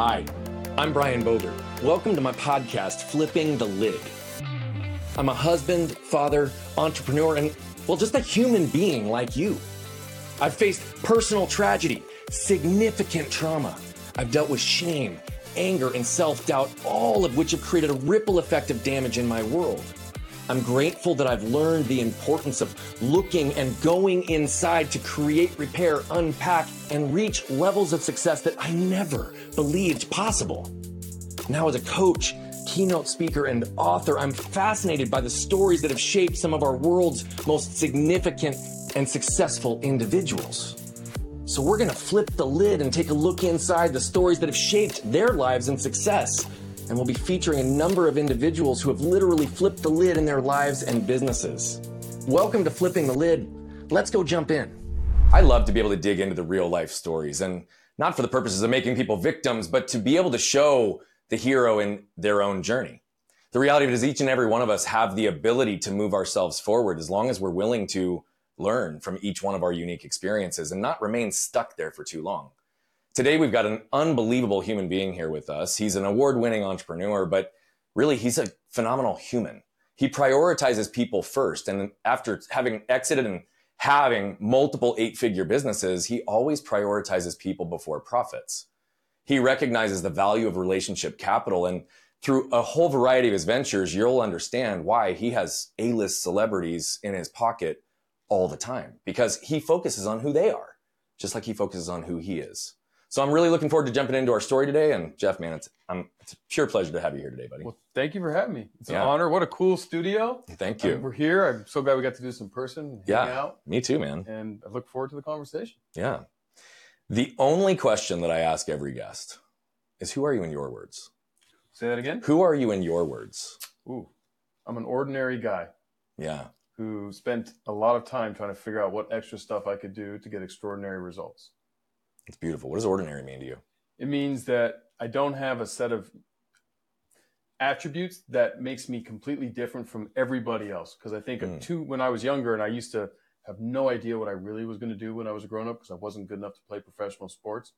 Hi, I'm Brian Bogert. Welcome to my podcast, Flipping the Lid. I'm a husband, father, entrepreneur, and, well, just a human being like you. I've faced personal tragedy, significant trauma. I've dealt with shame, anger, and self doubt, all of which have created a ripple effect of damage in my world. I'm grateful that I've learned the importance of looking and going inside to create, repair, unpack, and reach levels of success that I never believed possible. Now, as a coach, keynote speaker, and author, I'm fascinated by the stories that have shaped some of our world's most significant and successful individuals. So, we're gonna flip the lid and take a look inside the stories that have shaped their lives and success and we'll be featuring a number of individuals who have literally flipped the lid in their lives and businesses. Welcome to Flipping the Lid. Let's go jump in. I love to be able to dig into the real life stories and not for the purposes of making people victims, but to be able to show the hero in their own journey. The reality is each and every one of us have the ability to move ourselves forward as long as we're willing to learn from each one of our unique experiences and not remain stuck there for too long. Today, we've got an unbelievable human being here with us. He's an award winning entrepreneur, but really, he's a phenomenal human. He prioritizes people first. And after having exited and having multiple eight figure businesses, he always prioritizes people before profits. He recognizes the value of relationship capital. And through a whole variety of his ventures, you'll understand why he has A list celebrities in his pocket all the time because he focuses on who they are, just like he focuses on who he is. So I'm really looking forward to jumping into our story today. And Jeff, man, it's, I'm, it's a pure pleasure to have you here today, buddy. Well, thank you for having me. It's yeah. an honor. What a cool studio. Thank you. Um, we're here. I'm so glad we got to do this in person. Yeah. Out, me too, man. And I look forward to the conversation. Yeah. The only question that I ask every guest is who are you in your words? Say that again. Who are you in your words? Ooh, I'm an ordinary guy. Yeah. Who spent a lot of time trying to figure out what extra stuff I could do to get extraordinary results. It's beautiful. What does ordinary mean to you? It means that I don't have a set of attributes that makes me completely different from everybody else. Because I think mm. of two when I was younger and I used to have no idea what I really was going to do when I was a grown up because I wasn't good enough to play professional sports.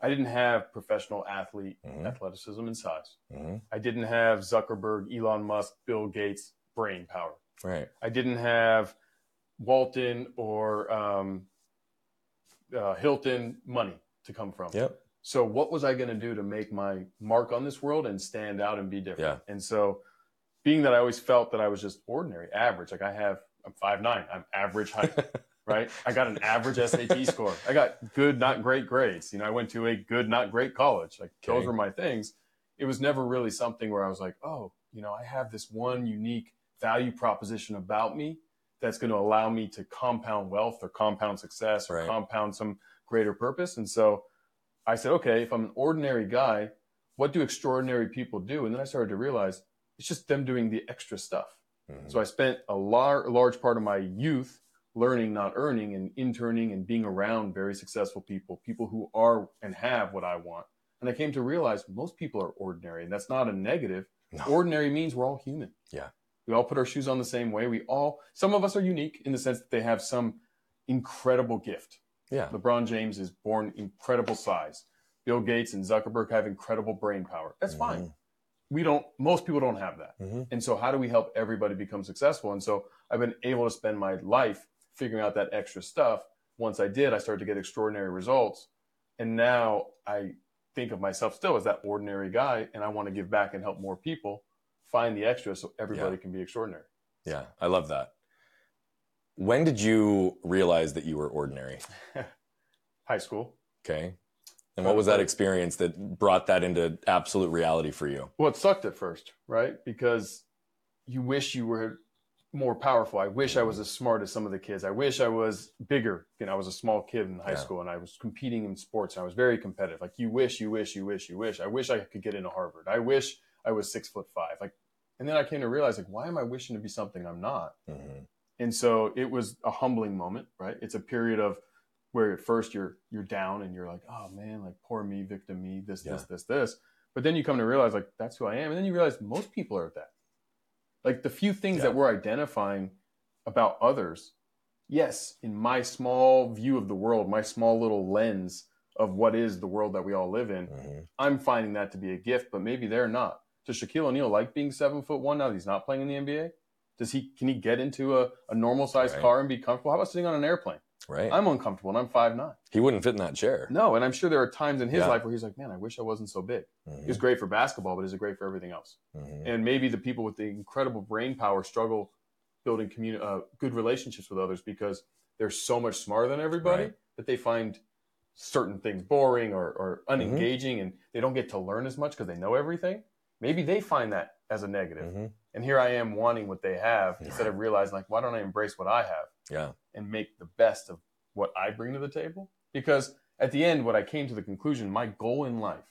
I didn't have professional athlete mm-hmm. athleticism and size. Mm-hmm. I didn't have Zuckerberg, Elon Musk, Bill Gates brain power. Right. I didn't have Walton or um, uh, Hilton money to come from. Yep. So what was I going to do to make my mark on this world and stand out and be different? Yeah. And so being that I always felt that I was just ordinary, average, like I have, I'm five nine, I'm average height, right? I got an average SAT score. I got good, not great grades. You know, I went to a good, not great college. Like okay. those were my things. It was never really something where I was like, oh, you know, I have this one unique value proposition about me that's going to allow me to compound wealth or compound success or right. compound some greater purpose. And so I said, okay, if I'm an ordinary guy, what do extraordinary people do? And then I started to realize it's just them doing the extra stuff. Mm-hmm. So I spent a lar- large part of my youth learning, not earning, and interning and being around very successful people, people who are and have what I want. And I came to realize most people are ordinary, and that's not a negative. No. Ordinary means we're all human. Yeah. We all put our shoes on the same way. We all, some of us are unique in the sense that they have some incredible gift. Yeah. LeBron James is born incredible size. Bill Gates and Zuckerberg have incredible brain power. That's mm-hmm. fine. We don't, most people don't have that. Mm-hmm. And so, how do we help everybody become successful? And so, I've been able to spend my life figuring out that extra stuff. Once I did, I started to get extraordinary results. And now I think of myself still as that ordinary guy, and I want to give back and help more people find the extra so everybody yeah. can be extraordinary. Yeah, I love that. When did you realize that you were ordinary? High school. Okay. And what was that experience that brought that into absolute reality for you? Well, it sucked at first, right? Because you wish you were more powerful. I wish I was as smart as some of the kids. I wish I was bigger. You know, I was a small kid in high yeah. school and I was competing in sports and I was very competitive. Like you wish, you wish, you wish, you wish. I wish I could get into Harvard. I wish I was six foot five. Like and then I came to realize, like, why am I wishing to be something I'm not? Mm-hmm. And so it was a humbling moment, right? It's a period of where at first you're you're down and you're like, oh man, like poor me, victim me, this, yeah. this, this, this. But then you come to realize, like, that's who I am. And then you realize most people are at that. Like the few things yeah. that we're identifying about others, yes, in my small view of the world, my small little lens, of what is the world that we all live in. Mm-hmm. I'm finding that to be a gift, but maybe they're not. Does Shaquille O'Neal like being seven foot one now that he's not playing in the NBA? Does he can he get into a, a normal sized right. car and be comfortable? How about sitting on an airplane? Right. I'm uncomfortable and I'm five nine. He wouldn't fit in that chair. No, and I'm sure there are times in his yeah. life where he's like, Man, I wish I wasn't so big. Mm-hmm. He's great for basketball, but is it great for everything else? Mm-hmm. And maybe the people with the incredible brain power struggle building communi- uh, good relationships with others because they're so much smarter than everybody right. that they find certain things boring or, or mm-hmm. unengaging mm-hmm. and they don't get to learn as much because they know everything. Maybe they find that as a negative. Mm-hmm. And here I am wanting what they have yeah. instead of realizing like, why don't I embrace what I have? Yeah. And make the best of what I bring to the table. Because at the end, what I came to the conclusion, my goal in life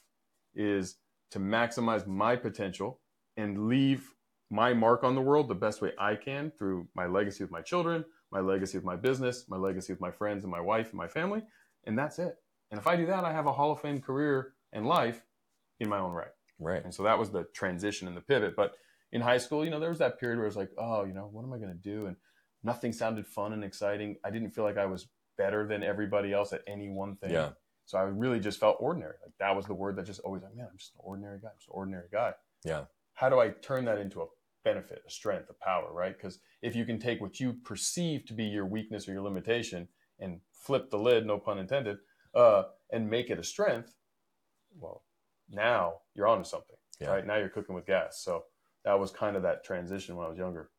is to maximize my potential and leave my mark on the world the best way I can through my legacy with my children, my legacy with my business, my legacy with my friends and my wife and my family. And that's it. And if I do that, I have a Hall of Fame career and life in my own right. Right. And so that was the transition and the pivot. But in high school, you know, there was that period where I was like, oh, you know, what am I going to do? And nothing sounded fun and exciting. I didn't feel like I was better than everybody else at any one thing. Yeah. So I really just felt ordinary. Like that was the word that just always like, man, I'm just an ordinary guy. I'm just an ordinary guy. Yeah. How do I turn that into a benefit, a strength, a power, right? Because if you can take what you perceive to be your weakness or your limitation and flip the lid, no pun intended, uh, and make it a strength, well, now you're onto something, yeah. right? Now you're cooking with gas. So that was kind of that transition when I was younger.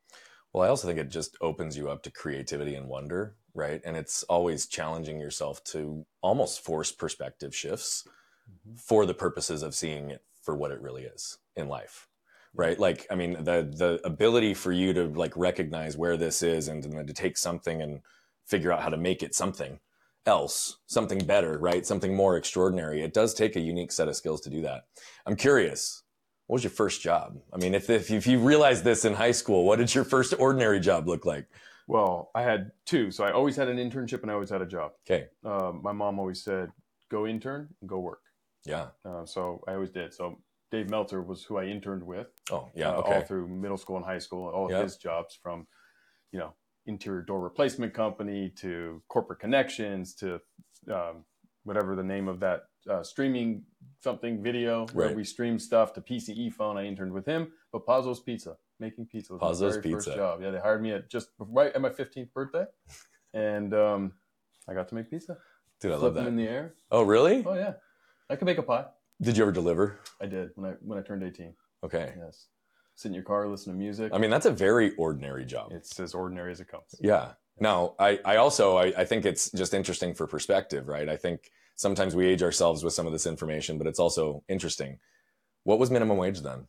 Well, I also think it just opens you up to creativity and wonder, right? And it's always challenging yourself to almost force perspective shifts mm-hmm. for the purposes of seeing it for what it really is in life. Right. Like, I mean, the the ability for you to like recognize where this is and, and then to take something and figure out how to make it something else, something better, right? Something more extraordinary. It does take a unique set of skills to do that. I'm curious, what was your first job? I mean, if, if, if you realized this in high school, what did your first ordinary job look like? Well, I had two. So I always had an internship and I always had a job. Okay. Uh, my mom always said, go intern and go work. Yeah. Uh, so I always did. So Dave Meltzer was who I interned with. Oh, yeah. Uh, okay. All through middle school and high school, all of his jobs from, you know, interior door replacement company to corporate connections to um, whatever the name of that uh, streaming something video where right. we stream stuff to PCE phone. I interned with him, but Pazzo's Pizza making pizza was Pazzo's my very Pizza. first job. Yeah, they hired me at just right at my 15th birthday, and um, I got to make pizza. Dude, I love that. in the air. Oh, really? Oh yeah, I could make a pie. Did you ever deliver? I did when I when I turned 18. Okay. Yes sit in your car, listen to music. I mean, that's a very ordinary job. It's as ordinary as it comes. Yeah. Now, I, I also I, I think it's just interesting for perspective, right? I think sometimes we age ourselves with some of this information, but it's also interesting. What was minimum wage then?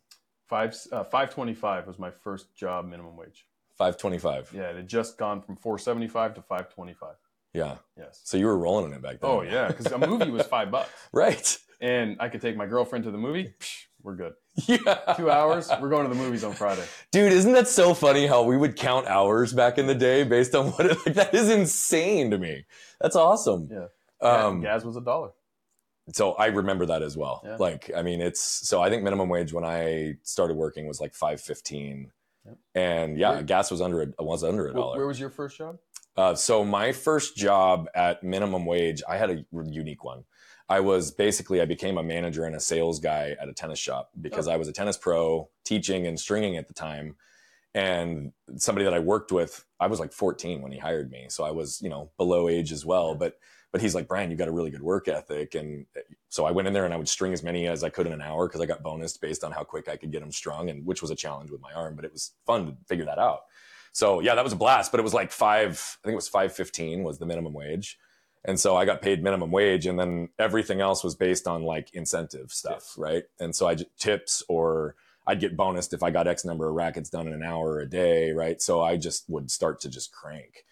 Five uh, five twenty five was my first job minimum wage. Five twenty five. Yeah, it had just gone from four seventy five to five twenty five. Yeah. Yes. So you were rolling in it back then. Oh yeah, because a movie was five bucks. right. And I could take my girlfriend to the movie. We're good. Yeah. Two hours. We're going to the movies on Friday. Dude, isn't that so funny how we would count hours back in the day based on what it, like that is insane to me. That's awesome. Yeah. Um, gas was a dollar. So I remember that as well. Yeah. Like, I mean, it's so I think minimum wage when I started working was like five fifteen, yep. and yeah, where, gas was under a, was under a dollar. Where was your first job? Uh, so my first job at minimum wage, I had a unique one. I was basically I became a manager and a sales guy at a tennis shop because oh. I was a tennis pro teaching and stringing at the time. And somebody that I worked with, I was like 14 when he hired me, so I was you know below age as well. But but he's like Brian, you got a really good work ethic, and uh, so I went in there and I would string as many as I could in an hour because I got bonused based on how quick I could get them strung, and which was a challenge with my arm, but it was fun to figure that out. So yeah, that was a blast. But it was like five, I think it was five fifteen was the minimum wage and so I got paid minimum wage, and then everything else was based on like incentive stuff, right? And so I tips or I'd get bonused if I got X number of rackets done in an hour a day, right? So I just would start to just crank.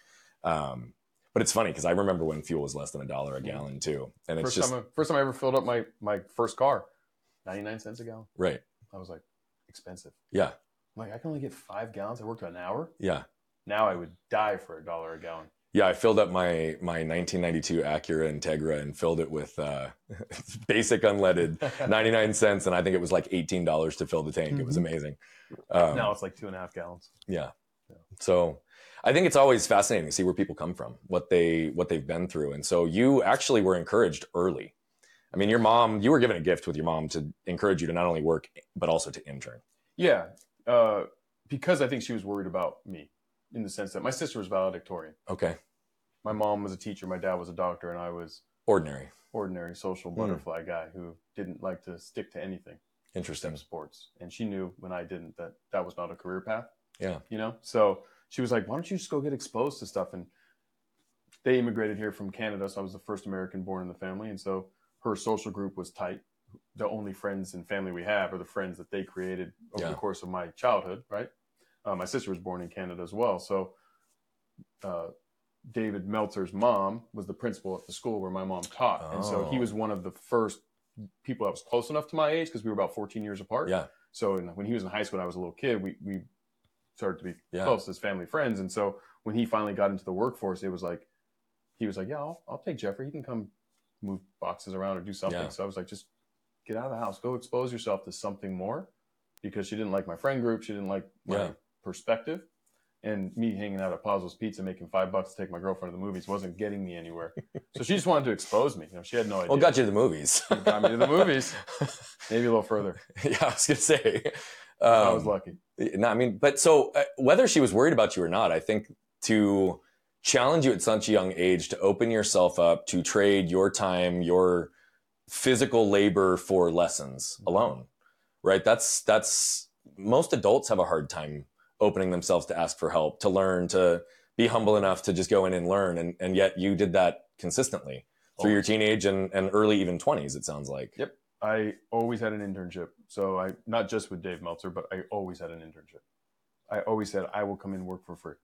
Um, but it's funny because I remember when fuel was less than a dollar a mm-hmm. gallon too, and it's first just time I, first time I ever filled up my my first car, ninety nine cents a gallon. Right. I was like, expensive. Yeah. I'm like I can only get five gallons. I worked an hour. Yeah. Now I would die for a dollar a gallon yeah, I filled up my my 1992 Acura Integra and filled it with uh, basic unleaded, 99 cents, and I think it was like $18 to fill the tank. It was mm-hmm. amazing. Um, now it's like two and a half gallons. Yeah. yeah. So, I think it's always fascinating to see where people come from, what they what they've been through, and so you actually were encouraged early. I mean, your mom, you were given a gift with your mom to encourage you to not only work but also to intern. Yeah, uh, because I think she was worried about me in the sense that my sister was valedictorian. Okay. My mom was a teacher, my dad was a doctor, and I was ordinary, ordinary social hmm. butterfly mm. guy who didn't like to stick to anything. Interesting. Sports, and she knew when I didn't that that was not a career path. Yeah. You know, so she was like, "Why don't you just go get exposed to stuff?" And they immigrated here from Canada, so I was the first American born in the family, and so her social group was tight. The only friends and family we have are the friends that they created over yeah. the course of my childhood, right? Uh, my sister was born in Canada as well. So uh, David Meltzer's mom was the principal at the school where my mom taught. Oh. And so he was oh. one of the first people that was close enough to my age because we were about 14 years apart. Yeah. So in, when he was in high school and I was a little kid, we, we started to be yeah. close as family friends. And so when he finally got into the workforce, it was like, he was like, yeah, I'll, I'll take Jeffrey. He can come move boxes around or do something. Yeah. So I was like, just get out of the house, go expose yourself to something more because she didn't like my friend group. She didn't like my yeah. Perspective and me hanging out at Pazzo's Pizza making five bucks to take my girlfriend to the movies wasn't getting me anywhere. so she just wanted to expose me. You know, she had no idea. Well, got you to the movies. got me to the movies. Maybe a little further. Yeah, I was gonna say. Um, I was lucky. No, I mean, but so uh, whether she was worried about you or not, I think to challenge you at such a young age to open yourself up to trade your time, your physical labor for lessons alone, right? That's that's most adults have a hard time opening themselves to ask for help, to learn, to be humble enough to just go in and learn. And, and yet you did that consistently through your teenage and, and early even 20s, it sounds like. Yep. I always had an internship. So I, not just with Dave Meltzer, but I always had an internship. I always said, I will come in work for free.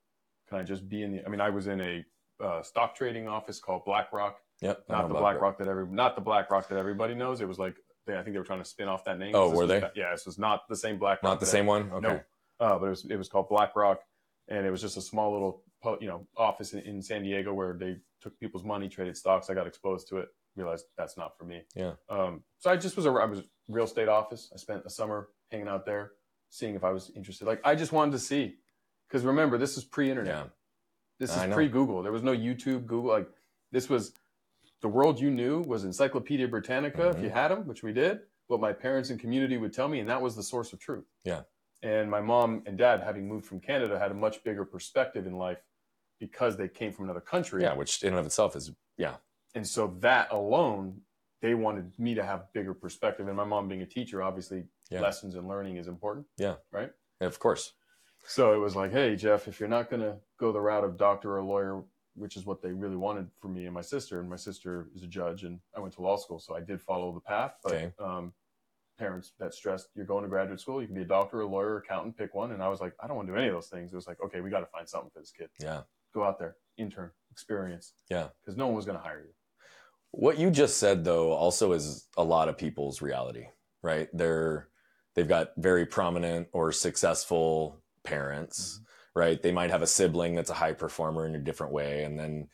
Can I just be in the, I mean, I was in a uh, stock trading office called BlackRock. Yep. Not the BlackRock that every, not the BlackRock that everybody knows. It was like, they, I think they were trying to spin off that name. Oh, were they? Was, yeah. This was not the same BlackRock. Not the same one? Okay. No uh, but it was it was called BlackRock, and it was just a small little you know office in, in, San Diego where they took people's money, traded stocks. I got exposed to it, realized that's not for me. Yeah. Um, so I just was a I was a real estate office. I spent a summer hanging out there, seeing if I was interested. Like I just wanted to see, because remember this is pre-internet. Yeah. This is pre-Google. There was no YouTube, Google. Like this was the world you knew was Encyclopedia Britannica mm-hmm. if you had them, which we did. What my parents and community would tell me, and that was the source of truth. Yeah. And my mom and dad, having moved from Canada, had a much bigger perspective in life because they came from another country. Yeah, which in and of itself is, yeah. And so that alone, they wanted me to have bigger perspective. And my mom being a teacher, obviously, yeah. lessons and learning is important. Yeah. Right? Yeah, of course. So it was like, hey, Jeff, if you're not going to go the route of doctor or lawyer, which is what they really wanted for me and my sister, and my sister is a judge, and I went to law school, so I did follow the path. But okay. um, parents that stressed you're going to graduate school, you can be a doctor, a lawyer, accountant, pick one. And I was like, I don't want to do any of those things. It was like, okay, we got to find something for this kid. Yeah. Go out there, intern, experience. Yeah. Because no one was going to hire you. What you just said though also is a lot of people's reality, right? They're they've got very prominent or successful parents, mm-hmm. right? They might have a sibling that's a high performer in a different way and then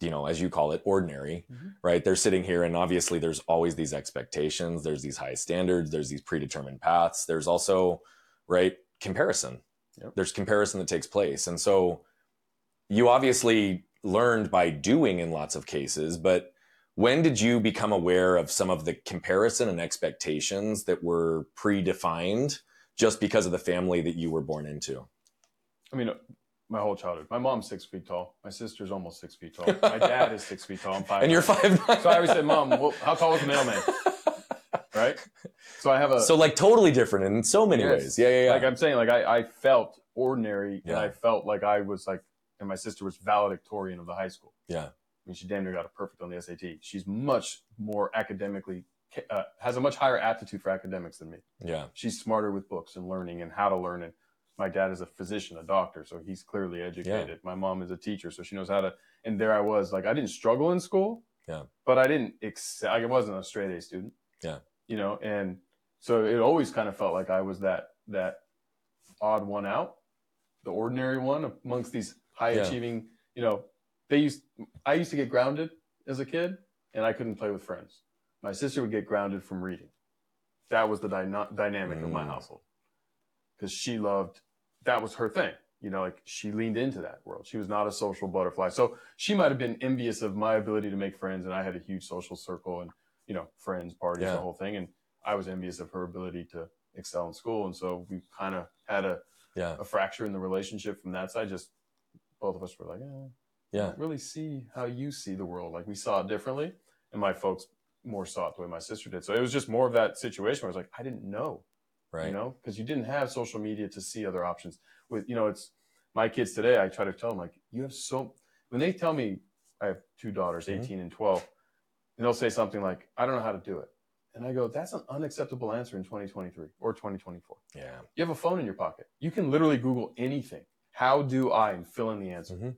you know, as you call it, ordinary, mm-hmm. right? They're sitting here, and obviously, there's always these expectations, there's these high standards, there's these predetermined paths. There's also, right, comparison. Yep. There's comparison that takes place. And so you obviously learned by doing in lots of cases, but when did you become aware of some of the comparison and expectations that were predefined just because of the family that you were born into? I mean, my whole childhood. My mom's six feet tall. My sister's almost six feet tall. My dad is six feet tall. I'm five. And you're five. Nine. So I always said, "Mom, well, how tall is the mailman?" right. So I have a. So like totally different in so many yes. ways. Yeah, yeah, yeah. Like I'm saying, like I, I felt ordinary, yeah. and I felt like I was like, and my sister was valedictorian of the high school. Yeah. I mean, she damn near got a perfect on the SAT. She's much more academically uh, has a much higher aptitude for academics than me. Yeah. She's smarter with books and learning and how to learn and my dad is a physician, a doctor, so he's clearly educated. Yeah. My mom is a teacher, so she knows how to. And there I was, like I didn't struggle in school, yeah, but I didn't excel. I wasn't a straight A student, yeah, you know, and so it always kind of felt like I was that that odd one out, the ordinary one amongst these high yeah. achieving. You know, they used I used to get grounded as a kid, and I couldn't play with friends. My sister would get grounded from reading. That was the dyna- dynamic mm. of my mm. household because she loved that was her thing. you know, like she leaned into that world. She was not a social butterfly. So she might have been envious of my ability to make friends. And I had a huge social circle and, you know, friends, parties, yeah. the whole thing. And I was envious of her ability to excel in school. And so we kind of had a, yeah. a fracture in the relationship from that side. Just both of us were like, eh, yeah, really see how you see the world. Like we saw it differently. And my folks more saw it the way my sister did. So it was just more of that situation where I was like, I didn't know. Right. You know, because you didn't have social media to see other options. With you know it's my kids today i try to tell them like you have so when they tell me i have two daughters mm-hmm. 18 and 12 and they'll say something like i don't know how to do it. And i go that's an unacceptable answer in 2023 or 2024 yeah. You have a phone in your pocket. You can literally google anything. How do i and fill in the answer? Mm-hmm.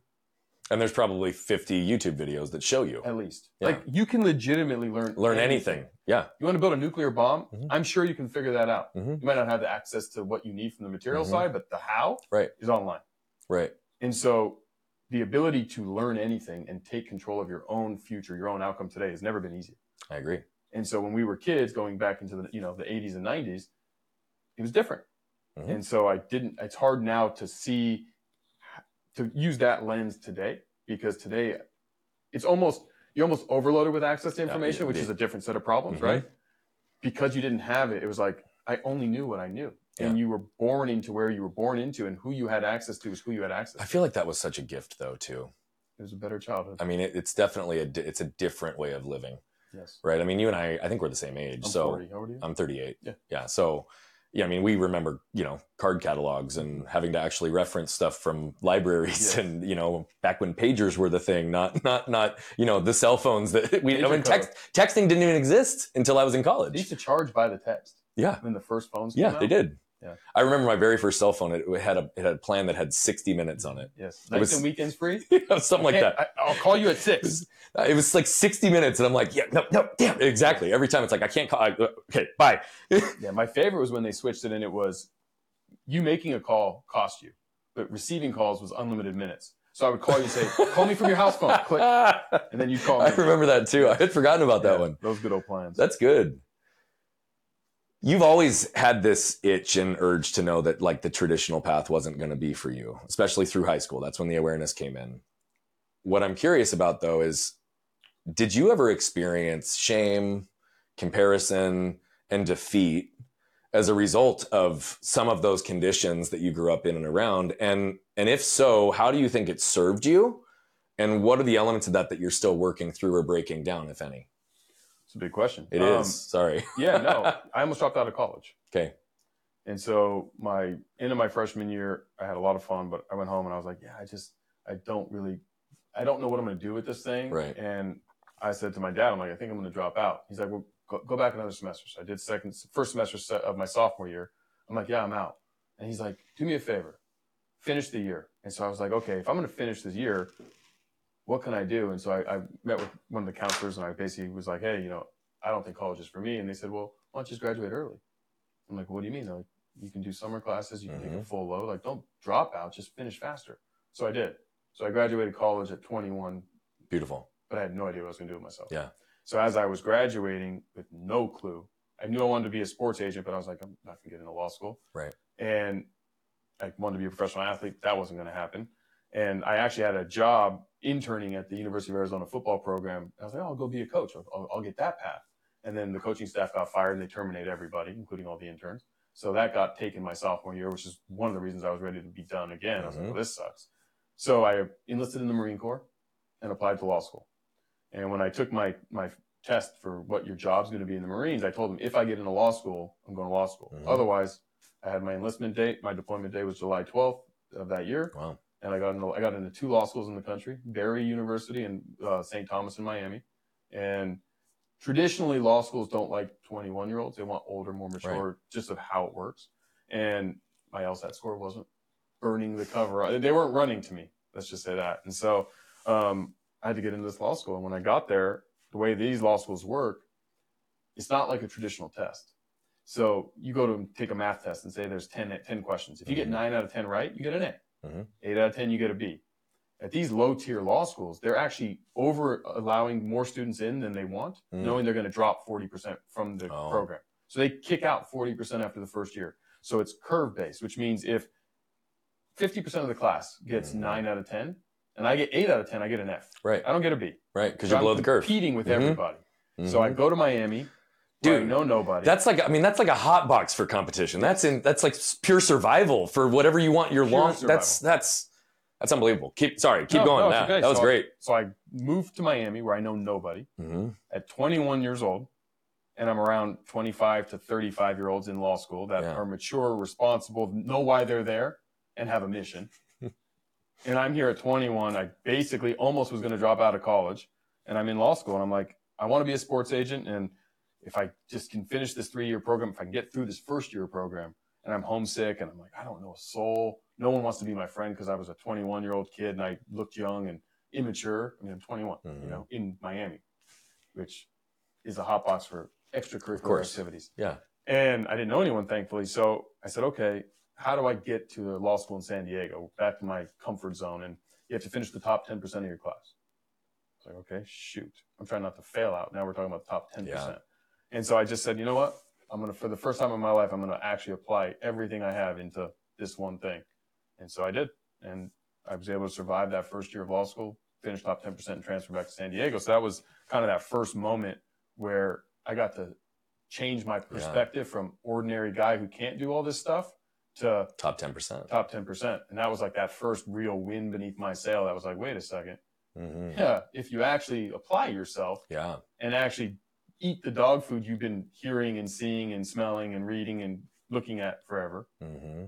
And there's probably 50 YouTube videos that show you. At least. Yeah. Like you can legitimately learn learn anything. anything. Yeah. You want to build a nuclear bomb? Mm-hmm. I'm sure you can figure that out. Mm-hmm. You might not have the access to what you need from the material mm-hmm. side, but the how right. is online. Right. And so the ability to learn anything and take control of your own future, your own outcome today has never been easy. I agree. And so when we were kids going back into the, you know, the 80s and 90s, it was different. Mm-hmm. And so I didn't it's hard now to see to use that lens today because today it's almost you're almost overloaded with access to information, yeah, which is a different set of problems, mm-hmm. right? Because you didn't have it, it was like I only knew what I knew. Yeah. And you were born into where you were born into, and who you had access to is who you had access. To. I feel like that was such a gift, though, too. It was a better childhood. I mean, it, it's definitely a it's a different way of living. Yes. Right. I mean, you and I, I think we're the same age. I'm so 40. How old are you? I'm 38. Yeah. Yeah. So yeah, I mean, we remember, you know, card catalogs and mm-hmm. having to actually reference stuff from libraries yeah. and, you know, back when pagers were the thing, not, not, not, you know, the cell phones that we, Pager I mean, text, texting didn't even exist until I was in college. They used to charge by the text. Yeah. When the first phones Yeah, out. Yeah, they did. Yeah. I remember my very first cell phone. It, it, had a it had a plan that had 60 minutes on it. Yes. Nights was, and weekends free. something like that. I, will call you at six. It was, it was, like 60 minutes, and I'm like, yeah, no, no, damn, exactly. Every time it's like I can't call. I, okay, bye. yeah, my favorite was when they switched it, and it was you making a call cost you, but receiving calls was unlimited minutes. So I would call you and say, call me from your house phone. Click. And then you call me. I remember that too. I had forgotten about yeah, that one. Those good old plans. That's good you've always had this itch and urge to know that like the traditional path wasn't going to be for you, especially through high school. That's when the awareness came in. What I'm curious about though is did you ever experience shame, comparison, and defeat as a result of some of those conditions that you grew up in and around? And and if so, how do you think it served you? And what are the elements of that that you're still working through or breaking down, if any? It's a big question. It um, is. Sorry. yeah, no. I almost dropped out of college. Okay. And so my end of my freshman year, I had a lot of fun, but I went home and I was like, yeah, I just I don't really I don't know what I'm going to do with this thing. Right. And I said to my dad, I'm like, I think I'm going to drop out. He's like, well, go, go back another semester. So I did second first semester of my sophomore year. I'm like, yeah, I'm out. And he's like, do me a favor, finish the year. And so I was like, okay, if I'm going to finish this year, what can I do? And so I, I, met with one of the counselors and I basically was like, hey, you know, I don't think college is for me. And they said, well, why don't you just graduate early? I'm like, what do you mean? They're like, you can do summer classes, you can mm-hmm. take a mm-hmm. full load. Like, don't drop out, just finish faster. So I did. So I graduated college at 21. Beautiful. But I had no idea what I was going to do with myself. Yeah. So as I was graduating with no clue, I knew I wanted to be a sports agent, but I was like, I'm not going to get into law school. Right. And I wanted to be a professional athlete. That wasn't going to happen. And I actually had a job interning at the University of Arizona football program. I was like, oh, I'll go be a coach. I'll, I'll, get that path. And then the coaching staff got fired and they terminated everybody, including all the interns. So that got taken my sophomore year, which is one of the reasons I was ready to be done again. Mm-hmm. I was like, mm-hmm. well, this sucks. So I enlisted in the Marine Corps and applied to law school. And when I took my, my test for what your job's going to be in the Marines, I told them if I get into law school, I'm going to law school. Mm-hmm. Otherwise, I had my enlistment date. My deployment day was July 12th of that year. Wow and I got into I got into two law schools in the country, Barry University and uh, St. Thomas in Miami. And traditionally, law schools don't like 21 year olds; they want older, more mature, right. just of how it works. And my LSAT score wasn't burning the cover; they weren't running to me. Let's just say that. And so um, I had to get into this law school. And when I got there, the way these law schools work, it's not like a traditional test. So you go to take a math test and say there's 10, 10 questions. If you get mm-hmm. nine out of 10 right, you get an A. Mm-hmm. Eight out of 10, you get a B. At these low tier law schools, they're actually over allowing more students in than they want, mm. knowing they're going to drop 40% from the oh. program. So they kick out 40% after the first year. So it's curve based, which means if 50% of the class gets Mhm. nine out of 10, and I get eight out of 10, I get an F. Right. I don't get a B. Right. Because So you're below the curve. Competing with Mhm. everybody. So I Mhm. go to Miami, I Dude, know nobody. That's like I mean that's like a hot box for competition. That's in that's like pure survival for whatever you want your Pure long. survival. That's that's that's unbelievable. Keep sorry, keep No, going. no, okay. that was So- great. so I moved to Miami, where I know nobody. hmm At 21 years old, and I'm around 25 to 35 year olds in law school that Yeah. are mature, responsible, know why they're there, and have a mission. and I'm here at 21. I basically almost was going to drop out of college, and I'm in law school, and I'm like, I want to be a sports agent, and if I just can finish this three year program, if I can get through this first year program, and I'm homesick, and I'm like, I don't know a soul. No one wants to be my friend because I was a 21 year old kid and I looked young and immature. I mean, I'm 21, Mhm. you know, in Miami, which is a hot box for extracurricular activities. Yeah. And I didn't know anyone, thankfully. So I said, okay, how do I get to the law school in San Diego, back to my comfort zone? And you have to finish the top 10% of your class. It's like, okay, shoot. I'm trying not to fail out. Now we're talking about the top 10%. Yeah. And so I just said, you know what? I'm going to, for the first time in my life, I'm going to actually apply everything I have into this one thing. And so I did. And I was able to survive that first year of law school, finish top 10% and transfer back to San Diego. So that was kind of that first moment where I got to change my perspective from ordinary guy who can't do all this stuff to Top ten percent. top 10%. And that was like that first real wind beneath my sail. That was like, wait a second. hmm Yeah. If you actually apply yourself Yeah. and actually eat the dog food you've been hearing and seeing and smelling and reading and looking at forever, hmm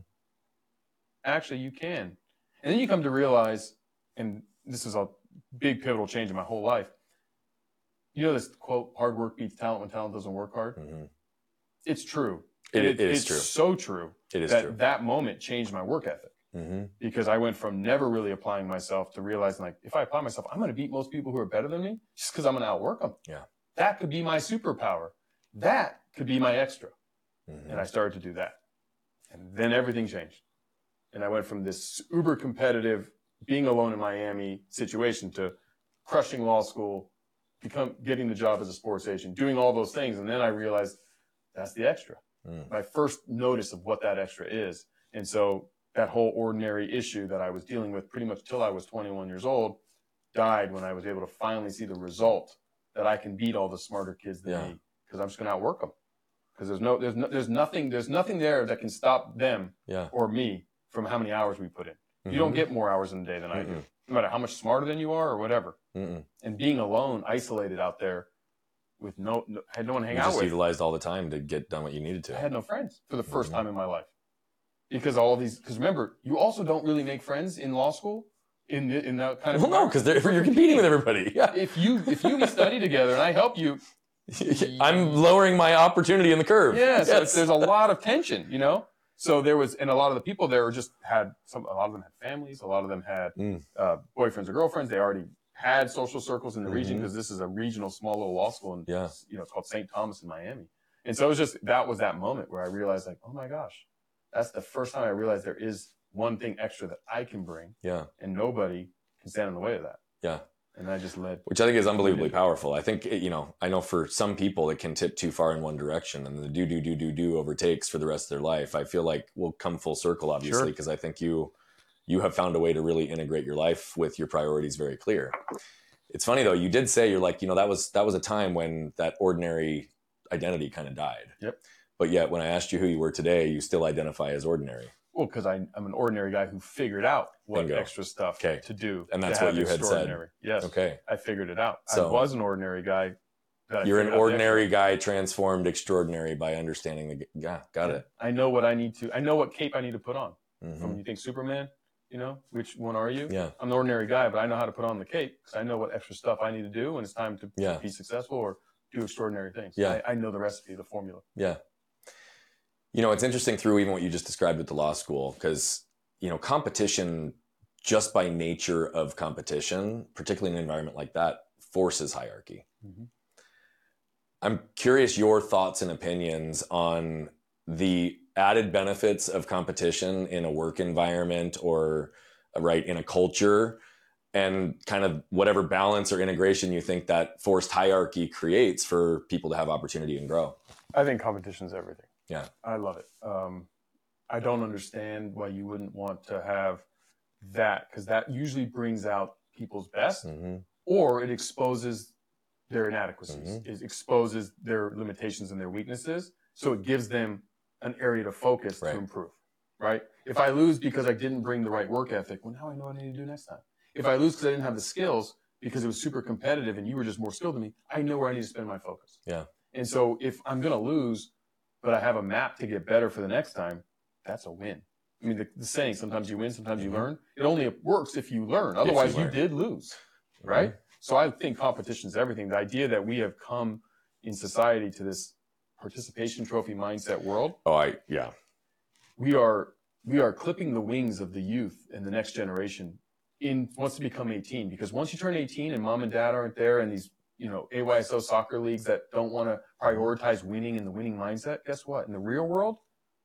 actually you can. And then you come to realize, and this is a big pivotal change in my whole life. You know this quote, hard work beats talent when talent doesn't work hard? hmm It's true. It, And it is it's true. so true It is that true. that moment changed my work ethic hmm because I went from never really applying myself to realizing like if I apply myself, I'm going to beat most people who are better than me just because I'm going to outwork them. Yeah. That could be my superpower. That could be my extra. hmm And I started to do that. And then everything changed. And I went from this uber competitive, being alone in Miami situation to crushing law school, become getting the job as a sports agent, doing all those things. And then I realized that's the extra. Mm. My first notice of what that extra is. And so that whole ordinary issue that I was dealing with pretty much till I was 21 years old died when I was able to finally see the result that I can beat all the smarter kids than Yeah. me because I'm just going to outwork them. Because there's no, there's no, there's nothing, there's nothing there that can stop them Yeah. or me from how many hours we put in. You don't Mhm. get more hours in a day than I do, no matter how much smarter than you are or whatever. Mm-mm. And being alone, isolated out there with no, no had no one hang You out just with. utilized all the time to get done what you needed to. I had no friends for the 1st Mhm. time in my life because all these. Because remember, you also don't really make friends in law school in the, in that kind of. Well, no, because you're competing with everybody. Yeah. If you if you study together and I help you, I'm lowering my opportunity in the curve. yeah, so Yes. there's a lot of tension, you know. So there was, and a lot of the people there were just had some. A lot of them had families. A lot of them had Mm. uh, boyfriends or girlfriends. They already had social circles in the region Mhm. because this is a regional small little law school, and Yeah. you know it's called St. Thomas in Miami. And so it was just that was that moment where I realized, like, oh my gosh, that's the first time I realized there is one thing extra that I can bring, Yeah. and nobody can stand in the way of that. Yeah. And I just led. Which I think is unbelievably powerful. I think, it, you know, I know for some people it can tip too far in one direction and the do, do, do, do, do overtakes for the rest of their life. I feel like we'll come full circle, obviously, Sure. because I think you, you have found a way to really integrate your life with your priorities very clear. It's funny though, you did say you're like, you know, that was, that was a time when that ordinary identity kind of died. Yep. But yet when I asked you who you were today, you still identify as ordinary. Well, because I'm an ordinary guy who figured out what Bingo. extra stuff Okay. to do, And that's what you had said. Yes. Okay. I figured it out. So- I was an ordinary guy. You're an figured out the ordinary guy transformed extraordinary by understanding the, yeah, got it. I know what I need to. I know what cape I need to put on. Mhm. From you think Superman, you know, which one are you? Yeah. I'm an ordinary guy, but I know how to put on the cape because I know what extra stuff I need to do when it's time to Yeah. be successful or do extraordinary things. Yeah. I, I know the recipe, the formula. Yeah. You know, it's interesting through even what you just described with the law school, because, you know, competition, just by nature of competition, particularly in an environment like that, forces hierarchy. Mhm. I'm curious your thoughts and opinions on the added benefits of competition in a work environment or, uh, right, in a culture and kind of whatever balance or integration you think that forced hierarchy creates for people to have opportunity and grow. I think competition is everything. Yeah. I love it. Um, I don't understand why you wouldn't want to have that because that usually brings out people's best Mm-hmm. or it exposes their inadequacies. Mhm. It exposes their limitations and their weaknesses. So it gives them an area to focus Right. to improve, right? If I lose because I didn't bring the right work ethic, well, now I know what I need to do next time. If I lose because I didn't have the skills because it was super competitive and you were just more skilled than me, I know where I need to spend my focus. Yeah. And so if I'm going to lose, but I have a map to get better for the next time, that's a win. I mean, the, the saying, sometimes you win, sometimes you Mhm. learn. It only works if you learn. Otherwise, you learn. did lose right? So I think competition is everything. The idea that we have come in society to this participation trophy mindset world, Oh, I yeah. we are we are clipping the wings of the youth and the next generation in once to become 18. Because once you turn 18 and mom and dad aren't there and these you know AYSO soccer leagues that don't want to prioritize winning and the winning mindset, guess what? In the real world,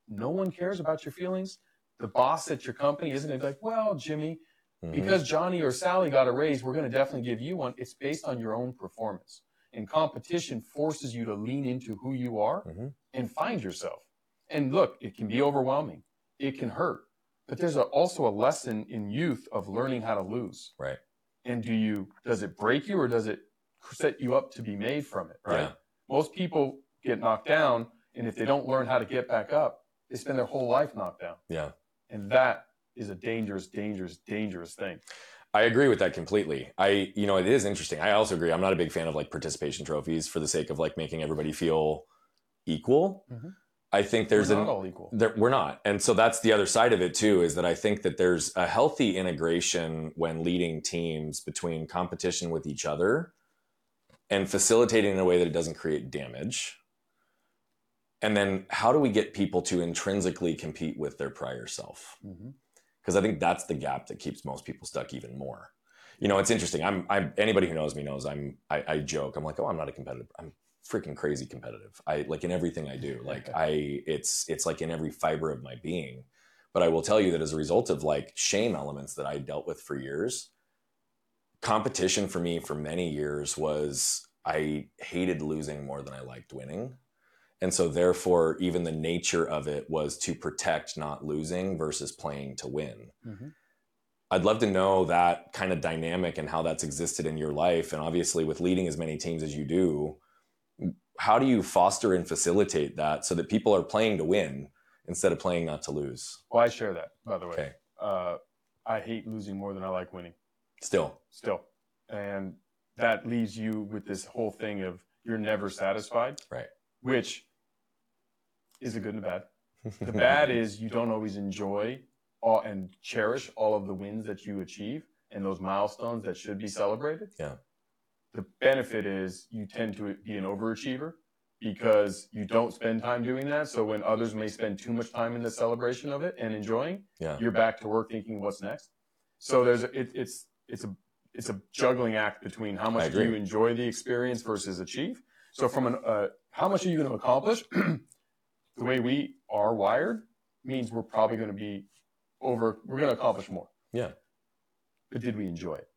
no one cares about your feelings. The boss at your company isn't gonna be like, well, Jimmy, Mhm. because Johnny or Sally got a raise, we're going to definitely give you one. It's based on your own performance. And competition forces you to lean into who you are Mhm. and find yourself. And look, it can be overwhelming. It can hurt. But there's a, also a lesson in youth of learning how to lose. Right. And do you, does it break you or does it set you up to be made from it? Right. Yeah. Most people get knocked down. And if they don't learn how to get back up, they spend their whole life knocked down. Yeah. And that is a dangerous, dangerous, dangerous thing. I agree with that completely. I, you know, it is interesting. I also agree. I'm not a big fan of like participation trophies for the sake of like making everybody feel equal. Mhm. I think there's We're an not all equal. there, we're not, and so that's the other side of it too. Is that I think that there's a healthy integration when leading teams between competition with each other and facilitating in a way that it doesn't create damage. And then how do we get people to intrinsically compete with their prior self? Mm-hmm. Because I think that's the gap that keeps most people stuck even more. You know, it's interesting. I'm, I'm anybody who knows me knows I'm, I, I joke. I'm like, oh, I'm not a competitive. I'm freaking crazy competitive. I like in everything I do. Like I, it's, it's like in every fiber of my being. But I will tell you that as a result of like shame elements that I dealt with for years, competition for me for many years was I hated losing more than I liked winning. And so, therefore, even the nature of it was to protect not losing versus playing to win. Mhm. I'd love to know that kind of dynamic and how that's existed in your life. And obviously, with leading as many teams as you do, how do you foster and facilitate that so that people are playing to win instead of playing not to lose? Well, I share that, by the way. Okay. Uh, I hate losing more than I like winning, Still, still. And that leaves you with this whole thing of you're never satisfied. Right. Which is a good and a bad. The bad is you don't always enjoy all, and cherish all of the wins that you achieve and those milestones that should be celebrated. Yeah. The benefit is you tend to be an overachiever because you don't spend time doing that. So when others may spend too much time in the celebration of it and enjoying, yeah, you're back to work thinking what's next. So there's it, it's it's a it's a juggling act between how much do you enjoy the experience versus achieve. So from an uh, how much are you going to accomplish? the way we are wired means we're probably going to be over. We're going to accomplish more. Yeah. But did we enjoy it?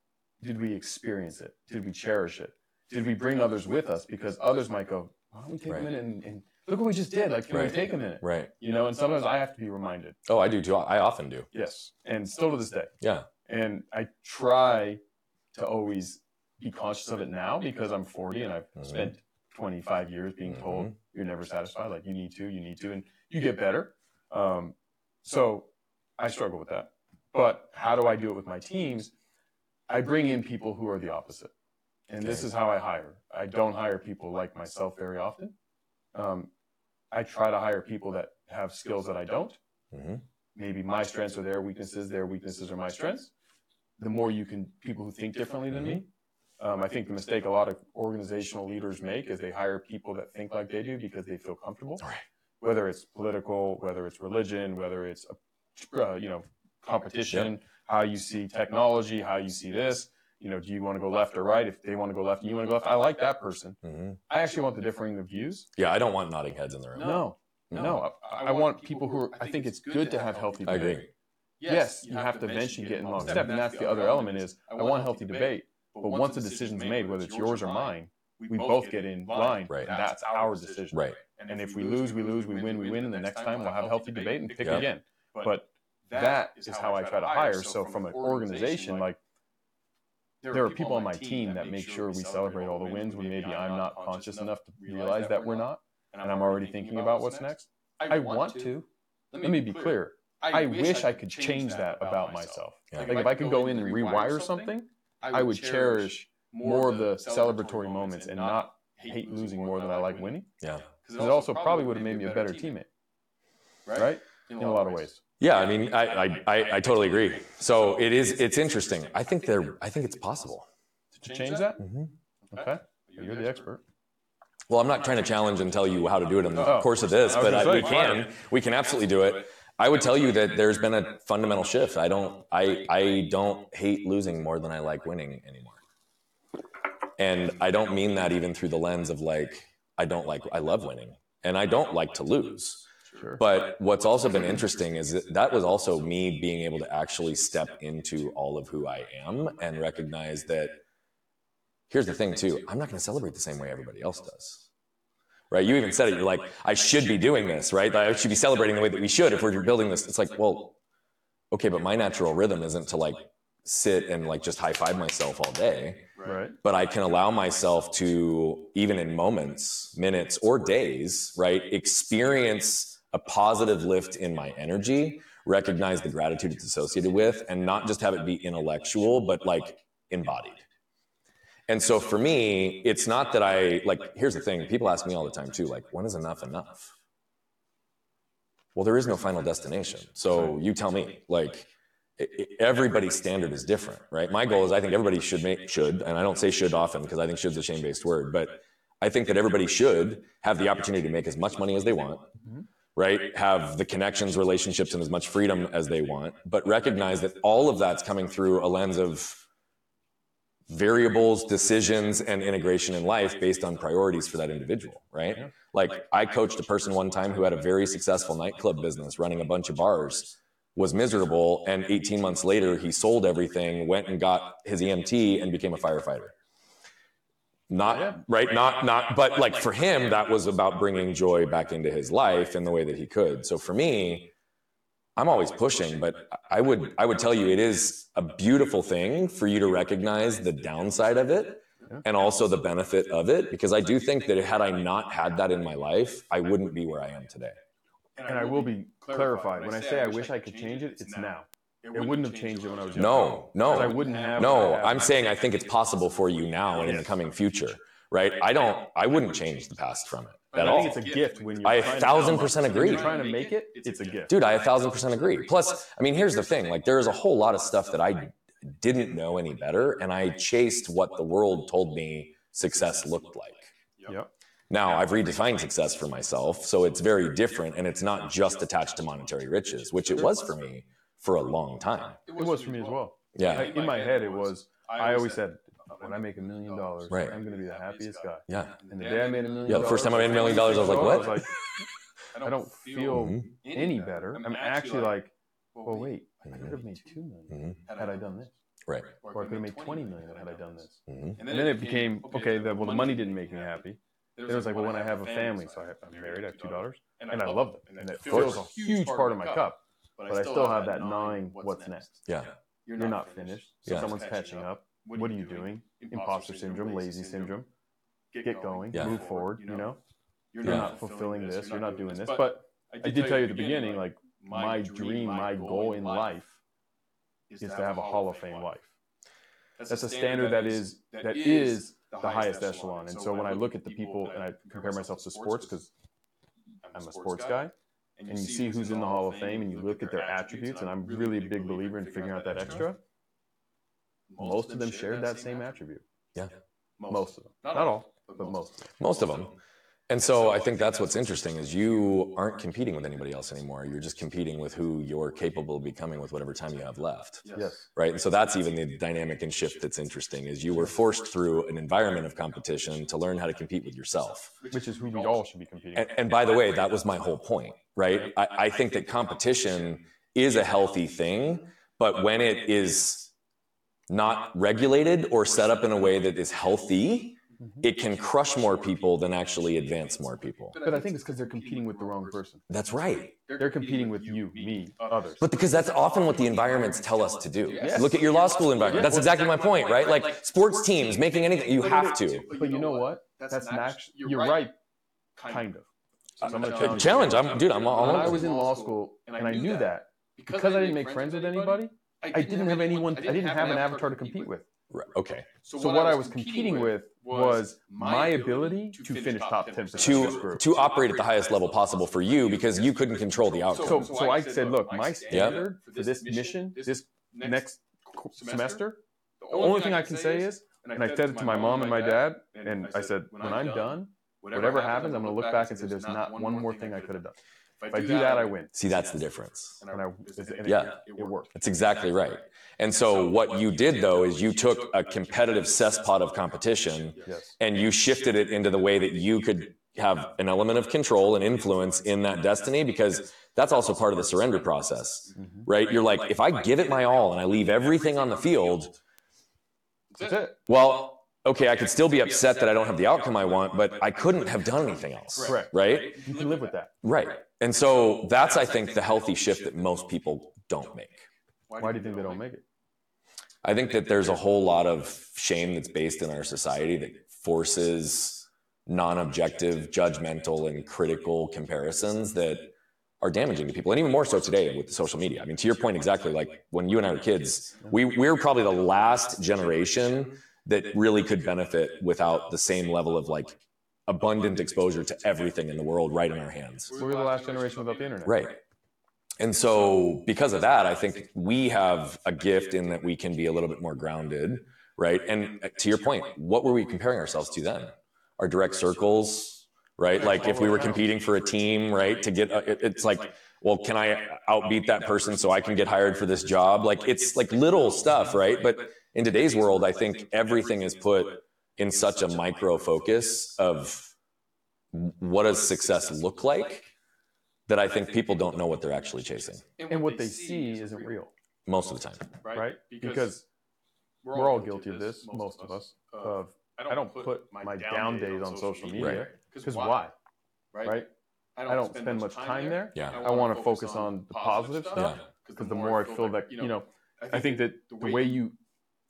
Did we experience it? Did we cherish it? Did we bring others with us? Because others might go, why don't we take Right. a minute and, and look what we just did? Like, can Right. we take a minute? right. You know, and sometimes I have to be reminded. Oh, I do too. I often do. Yes. And still to this day. Yeah. And I try to always be conscious of it now because I'm 40 and I've Mhm. spent 25 years being told Mhm. you're never satisfied. Like you need to, you need to, and you get better. Um, so I struggle with that. But how do I do it with my teams? I bring in people who are the opposite. And this is how I hire. I don't hire people like myself very often. Um, I try to hire people that have skills that I don't hmm maybe my strengths are their weaknesses, their weaknesses are my strengths. The more you can, people who think differently than me. Um, I think the mistake a lot of organizational leaders make is they hire people that think like they do because they feel comfortable. Right. Whether it's political, whether it's religion, whether it's uh, you know competition, how you see technology, how you see this. You know, do you want to go left or right? If they want to go left, and you want to go left. I like that person. hmm I actually want the differing of views. Yeah, I don't want nodding heads in the room. No, no. I, I want people who are. I think it's good to have healthy I agree. Yes, you have to eventually get in lockstep, and that's the other element is I want healthy debate, but once a decision's made, whether it's yours or mine, we both get in line, Right. and that's our decision. Right. And if we lose, we lose. We win, we win. And the next time we'll have a healthy debate and pick again. But that is how I try to hire. So from an organization, like there are people on my team that make sure we celebrate all the wins when maybe I'm not conscious enough to realize that we're not, and I'm already thinking about what's next. I want to. Let me be clear. I wish I could change that about myself. Like if I could go in and rewire something, I would cherish more of the celebratory moments and not hate losing more than I like winning. Yeah. Because it also probably would have made me a better teammate. Right? In a lot of ways. Yeah, I mean, I, I, I, I, totally agree. So it is, it's interesting. I think there, I think it's possible to change that. Mm-hmm. Okay, you're the expert. Well, I'm not trying to challenge and tell you how to do it in the course of this, but I, we can, we can absolutely do it. I would tell you that there's been a fundamental shift. I don't, I, I don't hate losing more than I like winning anymore. And I don't mean that even through the lens of like, I don't like, I love winning and I don't like to lose. Sure. But what's also been interesting is that, that was also me being able to actually step into all of who I am and recognize that here's the thing too, I'm not going to celebrate the same way everybody else does. Right? You even said it. You're like, I should be doing this, right? I should be celebrating the way that we should if we're building this. It's like, well, okay, but my natural rhythm isn't to like sit and like just high five myself all day. Right. But I can allow myself to, even in moments, minutes, or days, right, experience a positive lift in my energy, recognize the gratitude it's associated with, and not just have it be intellectual, but like embodied. And so for me, it's not that I like, here's the thing people ask me all the time too, like, when is enough enough? Well, there is no final destination. So you tell me, like, everybody's standard is different, right? My goal is I think everybody should make, should, and I don't say should often because I think should is a shame based word, but I think that everybody should have the opportunity to make as much money as they want mm-hmm. right? Have the connections, relationships, and as much freedom as they want, but recognize that all of that's coming through a lens of variables, decisions, and integration in life based on priorities for that individual, right? Like I coached a person one time who had a very successful nightclub business running a bunch of bars, was miserable, and 18 months later he sold everything, went and got his EMT, and became a firefighter. Not right not not but like for him that was about bringing joy back into his life in the way that he could. So for me i'm always pushing but i would i would tell you it is a beautiful thing for you to recognize the downside of it and also the benefit of it because i do think that had i not had that in my life i wouldn't be where i am today and i will be clarified when i say i wish i could change it it's now it wouldn't, wouldn't have changed it when I was young. No, no. I wouldn't have. No, I'm saying I think it's possible for you now and in the coming future, right? I don't. I wouldn't change the past from it at I all. think it's a gift when you're. I a thousand percent agree. When you're trying to make it, it's a gift, dude. I a thousand percent agree. Plus, I mean, here's the thing: like, there is a whole lot of stuff that I didn't know any better, and I chased what the world told me success looked like. Yep. Now I've redefined success for myself, so it's very different, and it's not just attached to monetary riches, which it was for me for a long time. It was for me as well. Yeah. In my head, it was, I always said, when I make a million dollars, right. I'm going to be the happiest guy. Yeah. And the day I made a million Yeah, the first time I made a million dollars, I was like, what? I, was like, I don't feel mm-hmm. any better. I'm actually like, well, wait, I could have made two million mm-hmm. had I done this. Right. Or I could have made 20 million had I done this. Mm-hmm. And then it became, okay, the, well, the money didn't make me happy. Then it was like, well, when I have a family, so I am married, I have two daughters, and I love them. And it fills a huge part of my cup but, I still have that gnawing what's next. Yeah. You're not finished. So someone's catching up. What are you doing? Imposter syndrome, lazy syndrome. Get going, yeah. move forward, you know? You're not fulfilling this, you're not doing this. But I did tell you at the beginning, like, my dream, my goal in life is to have a Hall of Fame life. That's a standard that is that is the highest echelon. And so when I look at the people and I compare myself to sports, because I'm a sports guy, and you see who's in the Hall of Fame and you look at their attributes, and I'm really a big believer in figuring out that extra, most of them shared that same attribute. Yeah. Most of them. Not all, but most of them. Most of them. And so I think that's what's interesting is you aren't competing with anybody else anymore. You're just competing with who you're capable of becoming with whatever time you have left. Yes. Right. And so that's even the dynamic and shift that's interesting is you were forced through an environment of competition to learn how to compete with yourself. Which is who we all should be competing and, and by the way, that was my whole point, right? I, I think that competition is a healthy thing, but when it is not regulated or set up in a way that is healthy, mm-hmm. it can crush more people than actually advance more people. But I think it's because they're competing with the wrong person. That's right. They're competing with you, me, others. But because that's often what the environments tell us to do. Yes. Look at your law school environment. That's exactly my point, right? Like sports teams, making anything, you have to. But you know what? That's actually, you're right, kind of. So I'm challenge. challenge. I'm, dude, I'm all. When I was in law school, and I knew that because I didn't make friends with anybody, I didn't have anyone. I didn't have an avatar to compete with. Right. Okay. So, so what, what I was competing with was my ability to finish top 10 to to operate at the highest level possible for you because you couldn't control the outcome. So, so I said, look, my standard for this mission, this next semester, the only thing I can say is, and I said it to my mom and my dad, and I said, when I'm done, whatever happens, I'm going to look back and say, there's not one more thing I could have done. If I do that, I win. See, that's the difference. And I, and yeah, it, it worked. That's exactly right. And so what you did though is you took a competitive cesspot of competition and you shifted it into the way that you could have an element of control and influence in that destiny because that's also part of the surrender process, mm-hmm. right? You're like, if I give it my all and I leave everything on the field, that's it. well, okay, I could still be upset that I don't have the outcome I want, but I couldn't have done anything else. Right. Right? You can live with that. Right. And so that's, I think, the healthy shift that most people don't make. Why do you think they don't make it? I think that there's a whole lot of shame that's based in our society that forces non objective, judgmental, and critical comparisons that are damaging to people. And even more so today with the social media. I mean, to your point exactly, like when you and I were kids, we, we were probably the last generation that really could benefit without the same level of like abundant exposure to everything in the world right in our hands. We were the last generation without the internet. Right. And so because of that, I think we have a gift in that we can be a little bit more grounded, right? And uh, to your point, what were we comparing ourselves to then? Our direct circles, right? Like if we were competing for a team, right? To get, uh, it's like, well, can I outbeat that person so I can get hired for this job? Like it's like little stuff, right? But in today's world, I think everything is put in such a micro focus of what does success look like that I think people don't know what they're actually chasing. And what they see isn't real. Most of the time. Right? Because we're all guilty of this, most of us, of I don't put my down days on social media. Because why? Right? I don't spend much time there. Yeah. I want to focus on the positive stuff. Because the more I feel that, you know, I think that the way you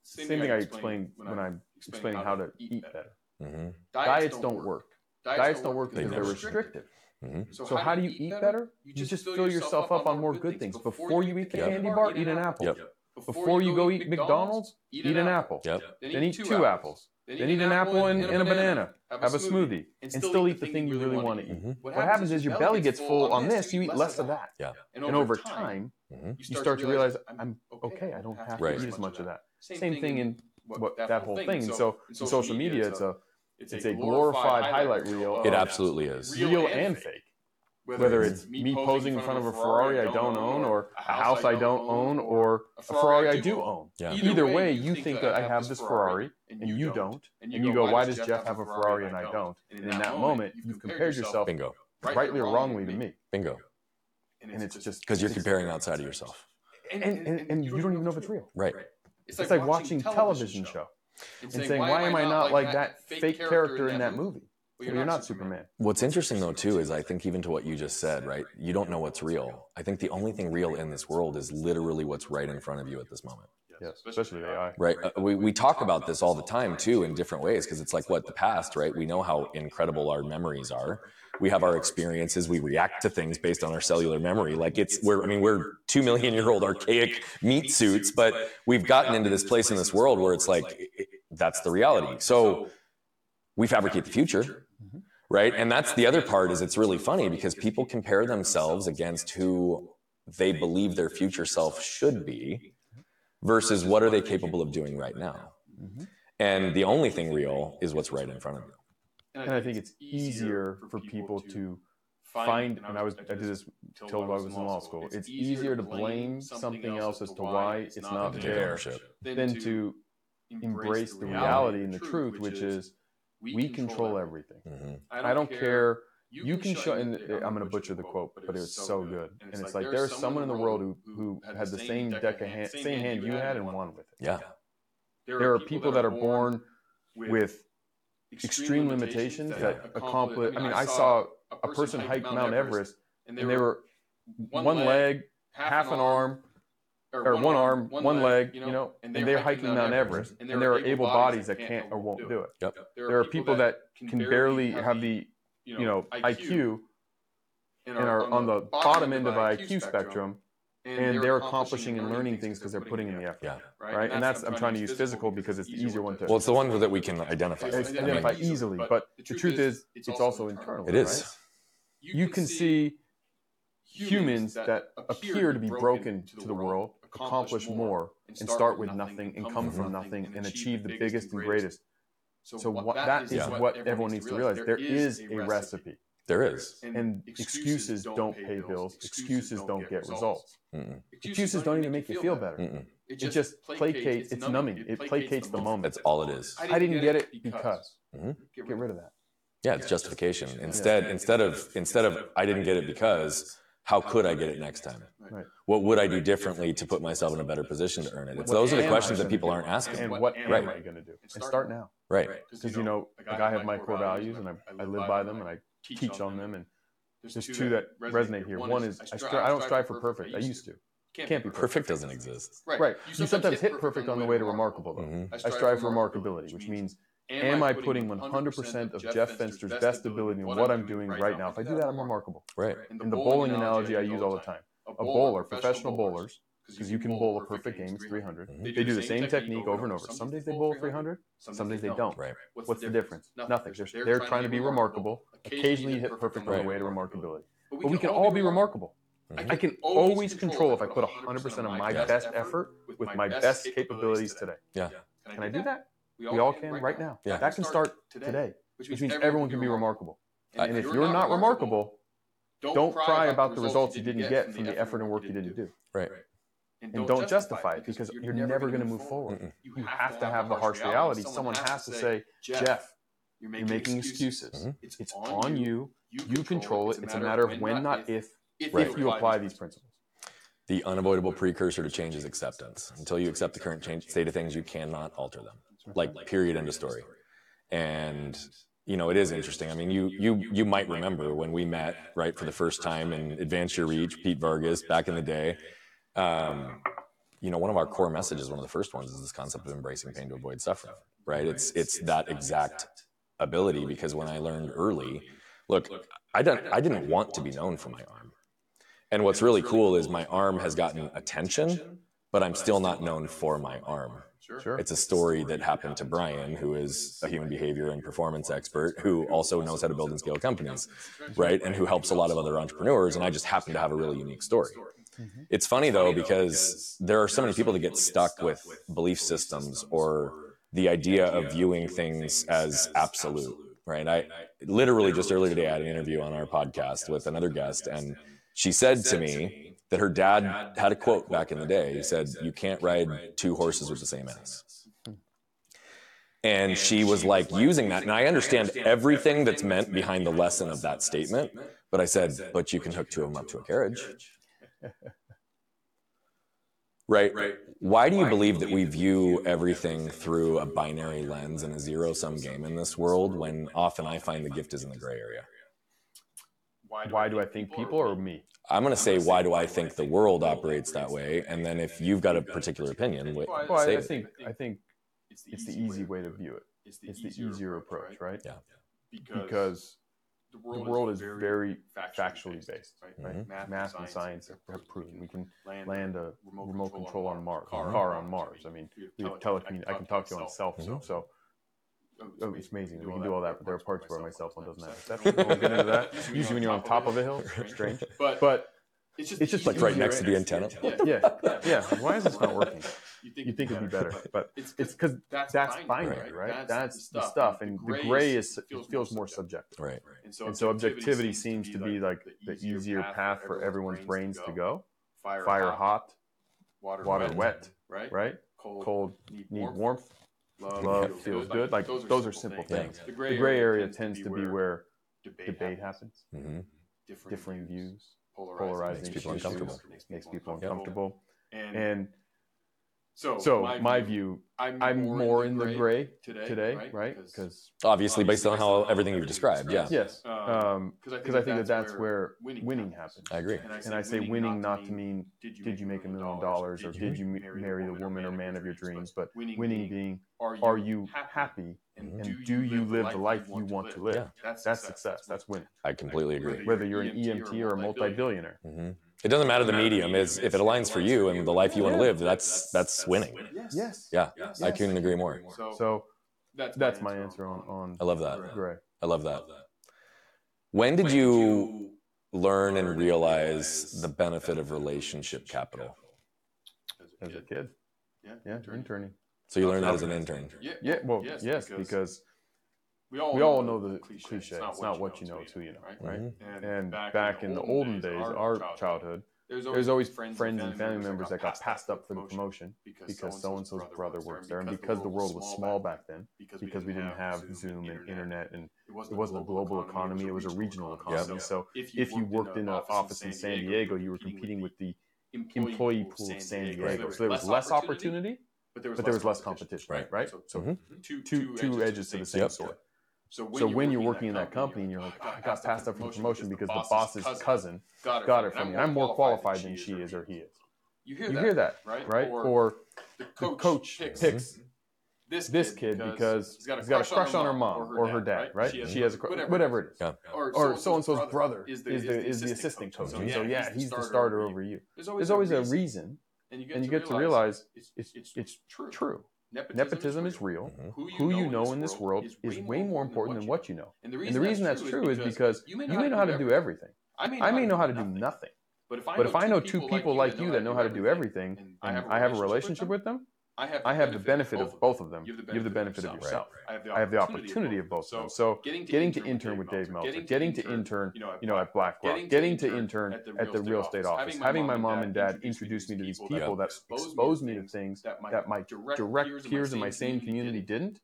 same, Same thing I explained when I'm explaining how to eat better. Mm-hmm. Diets don't work. Diets don't work because they're restrictive. Mm-hmm. So, so, how do you eat better? You just, just fill yourself up on more good things. Before you eat the candy bar, eat an apple. Yep. Before you go eat McDonald's, eat an apple. Yep. Then eat two apples. Then eat an apple and, and a banana. Have a smoothie. And still eat the thing you really want to eat. Mm-hmm. What happens is your belly gets full on this, you eat less of that. Yeah. And over time, you start to realize, I'm okay, I don't have to eat as much of that. Same, Same thing in what, that, that whole thing. thing. So, in social, social media, it's a it's, it's a glorified highlight reel. It absolutely is. Real and fake. Whether it's me posing in front of a Ferrari I don't own, or a house I don't own, or a Ferrari I do own. Yeah. Either way, you think that I have this Ferrari and you don't, and you go, "Why does Jeff have a Ferrari and I don't?" And in that moment, you've compared yourself, bingo, rightly or wrongly to me, bingo. And it's just because you're comparing outside of yourself, and, and, and you don't even know if it's real. Right. It's like, it's like watching, watching television show, show and, saying, saying, "Why am I not like that fake character in that movie?" Well, you're, you're not, not Superman. Superman. What's interesting though too is I think even to what you just said, right? You don't know what's real. I think the only thing real in this world is literally what's right in front of you at this moment. Yes, especially AI. Right. Uh, we, we talk about this all the time too in different ways because it's like what the past, right? We know how incredible our memories are we have our experiences we react to things based on our cellular memory. Like it's we're i mean we're two million year old archaic meat suits but we've gotten into this place in this world where it's like it, that's the reality. So we fabricate the future mm-hmm. right? And that's the other part is it's really funny because people compare themselves against who they believe their future self should be versus what are they capable of doing right now. Mm-hmm. And the only thing real is what's right in front of you and I think it's easier for people to find, and I was I did this till I was in law school. It's easier to blame something else as to why it's not there than to embrace the reality and the truth, which is we control everything. Mm-hmm. I don't care. You can show, and I'm going to butcher the quote, but it was so good. And it's like there's someone in the world who who had the same deck of hand, same hand you had, and won with it. Yeah. There are people that are born with extreme limitations that accomplish. I mean, I saw a person hike Mount Everest, and they were one leg, half an arm, or one arm, one leg, you know, and they're hiking Mount Everest, and there are able bodies that can't or won't do it. Yep. There are people that can barely have the, you know, IQ and are on the bottom end of IQ spectrum and they're accomplishing and learning things because they're putting in the effort. Yeah. Right. And that's I'm trying to use physical because it's the easier one to Well, it's the one that we can identify. it's identify easily. But the truth is, it's also internal. it is. You can see humans that appear to be broken to the world accomplish more and start with nothing and come from nothing and achieve the biggest and greatest. So what, that is what everyone needs to realize. There is a recipe. There is. And excuses don't pay bills. Excuses don't get results. Mm-mm. Excuses don't even make you feel better. Mm-mm. It just placates. It's numbing. It placates the moment. That's all it is. I didn't get it because. Mhm. Get rid of that. Yeah, it's justification. Instead, instead of instead of I didn't get it because how could I get it next time? Right. What would I do differently to put myself in a better position to earn it? It's those are the questions that people aren't asking. And what am Right. I going to do? And start now. Right. Because you know, like I have my core values and I, I live by them and I teach on them. And there's two that resonate here. One is I, stri- I don't strive for perfect. I used to. Can't be perfect. Perfect doesn't exist. Right. Right. You sometimes hit perfect on the way to remarkable though. Mhm. I strive for remarkability, which means am I putting 100% of Jeff Fenster's best ability in what I'm doing right now? If I do that, I'm remarkable. Right. In the bowling analogy I use all the time, a bowler, professional bowlers, because you can bowl a perfect game, it's 300. Mhm. They do the same technique over and over. Some days they bowl 300, some days they don't. Right. What's the difference? Nothing. They're, they're trying to be remarkable. Occasionally you hit perfect on the way to remarkability. But we can all be remarkable. Mhm. I can always control if I put 100% of my best effort with my best capabilities today. Yeah. Can I do that? We all can right now. Yeah. That can start today, which means everyone can be remarkable. And if you're not remarkable, don't cry about the results you didn't get from the effort and work you didn't do. Right. And don't justify it because you're never going to move forward. Mm-mm. You have to have the harsh reality. Someone has to say, Jeff, you're making excuses. Mhm. It's on you. You control it. It's a matter of when, not if, Right. if you apply these principles. The unavoidable precursor to change is acceptance. Until you accept the current change, state of things, you cannot alter them. Like period, end of story. And you know, it is interesting. I mean, you you you might remember when we met right for the first time in Advance Your Reach, Pete Vargas back in the day. Um, you know, one of our core messages, one of the first ones, is this concept of embracing pain to avoid suffering. Right? It's it's that exact ability because when I learned early, look, I don't I didn't want to be known for my arm. And what's really cool is my arm has gotten attention, but I'm still not known for my arm. Sure. It's a story that happened to Brian, who is a human behavior and performance expert, who also knows how to build and scale companies, right? And who helps a lot of other entrepreneurs. And I just happen to have a really unique story. Mm-hmm. It's funny though, because there are so many people that get stuck with belief systems or the idea of viewing things as absolute, right? I literally just earlier today I had an interview on our podcast with another guest, and she said to me, that her dad had a quote back in the day. He said, You can't ride two horses with the same ass. And she was like using that. And I understand everything that's meant behind the lesson of that statement. But I said, But you can hook two of them up to a carriage. Right? right. Why do you believe that we view everything through a binary lens and a zero sum game in this world when often I find the gift is in the gray area? Why do I think people or me? I'm going to say, why do I think the world operates that way? And then if you've got a particular opinion, wait, Well, I, say I it. think I think it's the easy way to view it. It's the easier approach, right? Yeah. Because the world is very factually based, right? Mhm. Math and science have- have proven we can land a remote control on Mars, car on Mars. I mean, we have telecommunication. I can talk to you on a cell phone, Mhm. so. Oh, it's amazing. We can do all that, but there are parts where my cell phone doesn't have reception. We won't get into that. Usually, when you're on top of a hill, strange. But it's just Like right next to the antenna. Yeah, yeah. Why is this not working? You think it'd be better, but it's because that's binary, right? That's the stuff, and the gray is it feels more subjective. Right. And so objectivity seems to be like the easier path for everyone's brains to go. Fire hot, water wet, right? Cold. Need warmth, love feels good. Like those are simple Yeah. things. The gray area tends to be where debate happens, hmm differing views, polarizing Makes people issues, uncomfortable. makes people uncomfortable, and So, so my, my view, I'm, I'm more, more, in the gray, gray today, today, right? Because obviously, based on how everything you've described, yeah. Yes, because um, I, think I think that that's where winning, winning happens. I agree. And I, and I say winning not to mean did you make a million dollars or did you marry the woman or man of your dreams, but winning being are you happy and do you live the life you want to live? That's success. That's winning. I completely agree. Whether you're an EMT or a multi-billionaire. Mm-hmm. It doesn't matter the medium is if it aligns for you and the life you want to live. That's that's winning. Yes. Yeah, I couldn't agree more. So that's my answer on on. I love that. Gray. I love that. When did you learn and realize the benefit of relationship capital? As a kid. Yeah, yeah, interning. So you learned that as an intern. Yeah, well, yes, because we all, we all know, know the cliche. cliche. It's not, it's not what you know, it's who you know, right? Mm-hmm. And, and back in the olden days, our childhood, there's always, always friends, friends and family members that got passed up for the promotion because so and so's brother works there, and because the world was small back then, because we didn't have Zoom and internet, and it wasn't a global economy, it was a regional economy. So if you worked in an office in San Diego, you were competing with the employee pool of San Diego. So there was less opportunity, but there was less competition, right? Right. So mm-hmm. two two edges to the same sword. So when, so you're, when you're working in that company, and you're like, oh, I got passed up for promotion because the boss's cousin got it for me. I'm more qualified than she is or he is. You hear, you that, hear that, right? Right? Or, or the coach, coach picks, picks this, this kid because he's got a, crush, crush on her mom or her dad, right? She has, she has a whatever, whatever it is. Yeah. Or so and so's brother is the, is the, is the assistant coach. coach. So, yeah, he's the starter over you. There's always a reason, and you get to realize it's true. Nepotism, Nepotism is real. Mm-hmm. Who, you, Who know you know in this world is way, is way more important than what you know. And the reason, and the reason that's, that's, true is because you may know, you may know how to do everything. I may, I may know how to do nothing. But if I, but if I know two people like you that know how to do everything, and I have a relationship with them, I have, I have the benefit of both of them. You have the benefit, of yourself. Right. I, have the opportunity of both of them. So getting to, intern with Dave Meltzer, getting to intern, you know, at BlackRock, getting to intern at the real estate office, having my mom and dad introduce me to these people that exposed me to things that my direct peers in my same community didn't.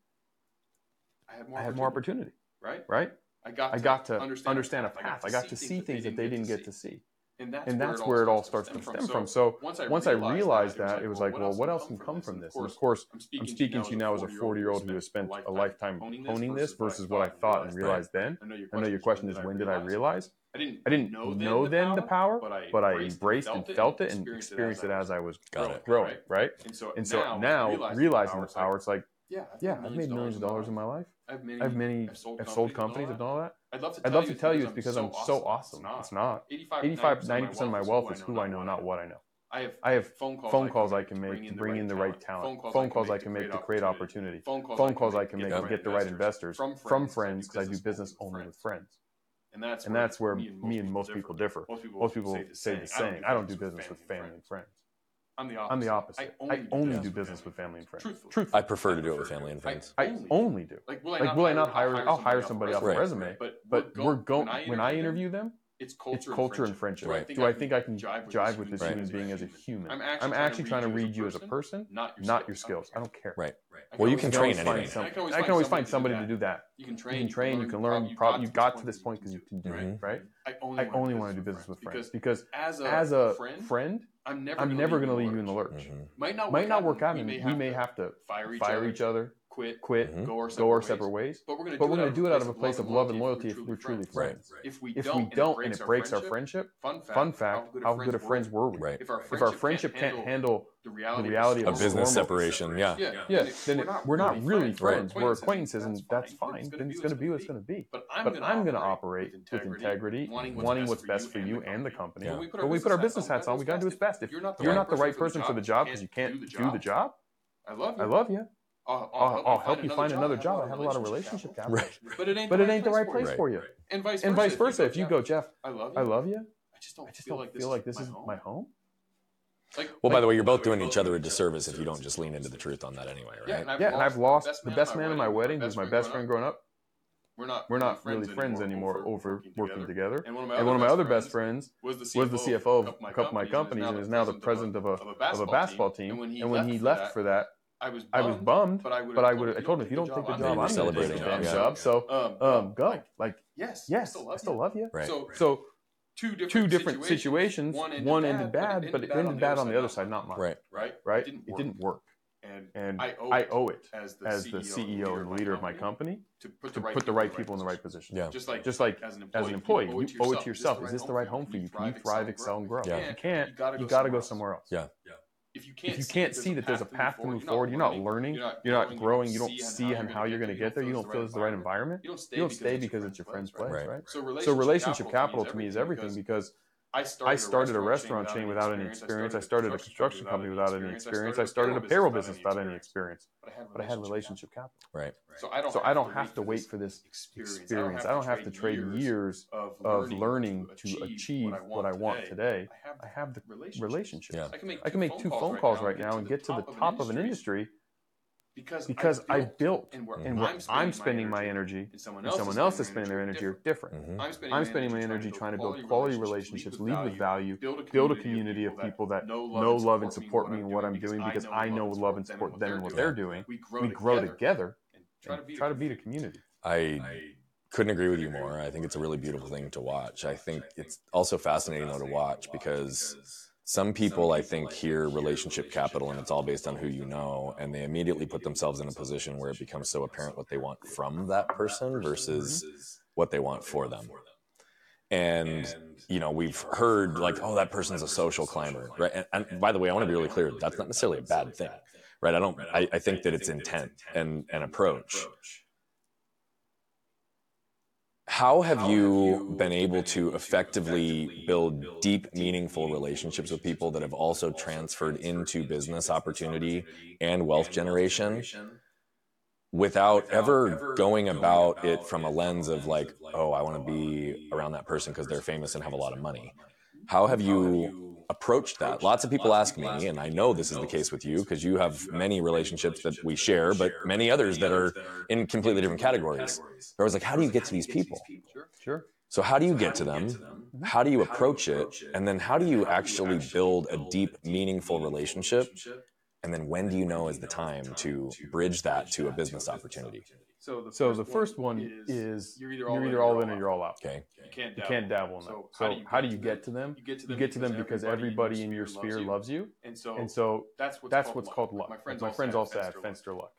I had more opportunity. Right. Right. I got to understand a path. I got to see things that they didn't get to see. And that's, and that's where, it all starts to stem, from. So once I, once I realized that, it was like, well, what else can come from this? And of course, I'm speaking to you now as a 40 year old who has spent a lifetime honing this versus what I thought and realized then. I know your question is, when did I realize? I didn't, I didn't know, know then the power, but I, but I embraced and felt it and experienced it as I was growing, right? And so, now, realizing the power, it's like, yeah, yeah, I've made millions of dollars in my life. I've many, I've, sold, I've sold companies, I've done all that. I'd love to tell, I'd love to tell you it's because I'm so awesome. It's not. 85, 90% of my wealth is who I know, not what I know. I have, I have phone calls, phone calls I can make to bring in the right talent. Phone calls I can make to create opportunity. Phone calls I can make to get the right investors from friends because I do business only with friends. And that's, and that's where me and most people differ. Most people say the same. I don't do business with family and friends. I'm the opposite. I'm the opposite. I only, I only do, business with family and friends. Truthfully. Truthfully. I prefer to do it with family and friends. I, I only do. Like, will I, like, not, will I not hire? I'll hire somebody off a resume, but but we're going when I interview them. It's culture, it's culture and friendship. And friendship. Right. Do I think I can jive with this human being as a human? I'm actually, I'm actually trying to read you as a person, not your, not your skills. I don't care. Right. Well, you can train anything. I can always find somebody to do that. You can train. You can train. You can learn. You got to this point because you can do it. Right. I only want to do business with friends because as a friend I'm never, I'm never going to leave you in the lurch. Mm-hmm. Might not might not work out. We, may, we may have to fire each, fire other, each other, quit, quit, mm-hmm. go, our go our separate ways. But we're going to do, it out of a place of love and loyalty if we're truly friends. Right. If we don't, we don't and it breaks our friendship, fun fact, fun fact how good of friends were we? Right. If our friendship can't handle the reality of a business separation, yeah, yeah, then we're not really friends. We're acquaintances, and that's fine. Then it's going to be what it's going to be. But I'm going to operate with integrity, wanting what's best for you and the company. But we put our business hats on. We got to do what's best. If you're not the right person for the job because you can't do the job, I love you. I love you. I'll, I'll, help, I'll you help you find another job. I have a lot of relationship capital. Right. But it ain't, but it ain't the right place for you. And vice versa. And vice versa. If you go, Jeff, I love you. I love you. I just don't, I just don't feel like this is my home. Like, well, by the way, you're both doing each other a disservice if you don't just lean into the truth on that anyway, right? Yeah, and I've, yeah, and I've lost the best man in my wedding, who's my best friend growing up. We're not, we're not really friends anymore over working together. And one of my other best friends was the CFO of a couple of my companies and is now the president of a of a basketball team. And when he left for that, I was bummed, I was bummed, but I would. But I would. I told him if you don't take the job, I'm celebrating the damn job. So, um, um, go. Like, like, yes, yes, I still love, I still love you. Right. So, so two different, two different situations. situations. One ended, one ended bad, bad, but it ended, bad, on the other side, not mine. Right. Right. Right. It didn't work. It didn't work. And, and I, owe I, owe it as the, as CEO, the CEO and leader of my company to put the right, put the right people in the right position. Yeah. Just like, just like as an employee, as an employee you, owe it to yourself. Is this the right home for you? Can you thrive, excel, and grow? Yeah. If you can't, you got to go somewhere else. Yeah. Yeah. If you can't, if you can't see that there's a path to move forward, you're not learning, you're not growing, you don't see how you're going to get there, you don't feel it's the right environment, you don't stay because it's your friend's place, right? So relationship capital to me is everything because I started, I started a restaurant, chain without any experience. I started a construction company without any experience. I started a payroll business without any experience. But I had relationship capital. Right. So I don't, so I don't have to wait for this experience. I don't have to trade years of learning to achieve what I want today. I have the relationship. Yeah. I can make two phone calls right now and get to the top of an industry because, because I, built, I built and where, and where I'm, spending I'm spending my energy, and someone else, and someone else is spending their energy are different. Mm-hmm. I'm spending, I'm spending my energy trying to build quality relationships, lead with value, build a community of people that know, love, and support me in what I'm doing because I know love and support them and what they're doing. We grow together and try to beat a community. I couldn't agree with you more. I think it's a really beautiful thing to watch. I think it's also fascinating though to watch because some people, I think, hear relationship capital and it's all based on who you know, and they immediately put themselves in a position where it becomes so apparent what they want from that person versus what they want for them. And, you know, we've heard like, oh, that person's a social climber, right? And, and by the way, I want to be really clear that's not necessarily a bad thing, right? I don't, I, I think that it's intent and, and approach how have you been able to effectively build deep, meaningful relationships with people that have also transferred into business opportunity and wealth generation without ever going about it from a lens of like, oh, I want to oh, be around that person because they're famous and have a lot of money? How have you approached that. Lots of people ask me, and I know this is the case with you because you have many relationships that we share, but many others that are in completely different categories. I was like, how do you get to these people? Sure. So how do you get to them? How do you approach it? And then how do you actually build a deep, meaningful relationship? And then when do you know is the time to bridge that to a business opportunity? So the, so first, the first one is, is you're either all, you're either all in or you're all out. Okay. You can't dabble, you can't dabble in that. So, so how do you get to them? You get to them, get to them because everybody in your sphere loves you. And so, and so that's what's, that's what's called luck. My friends, my friends also have Fenster luck.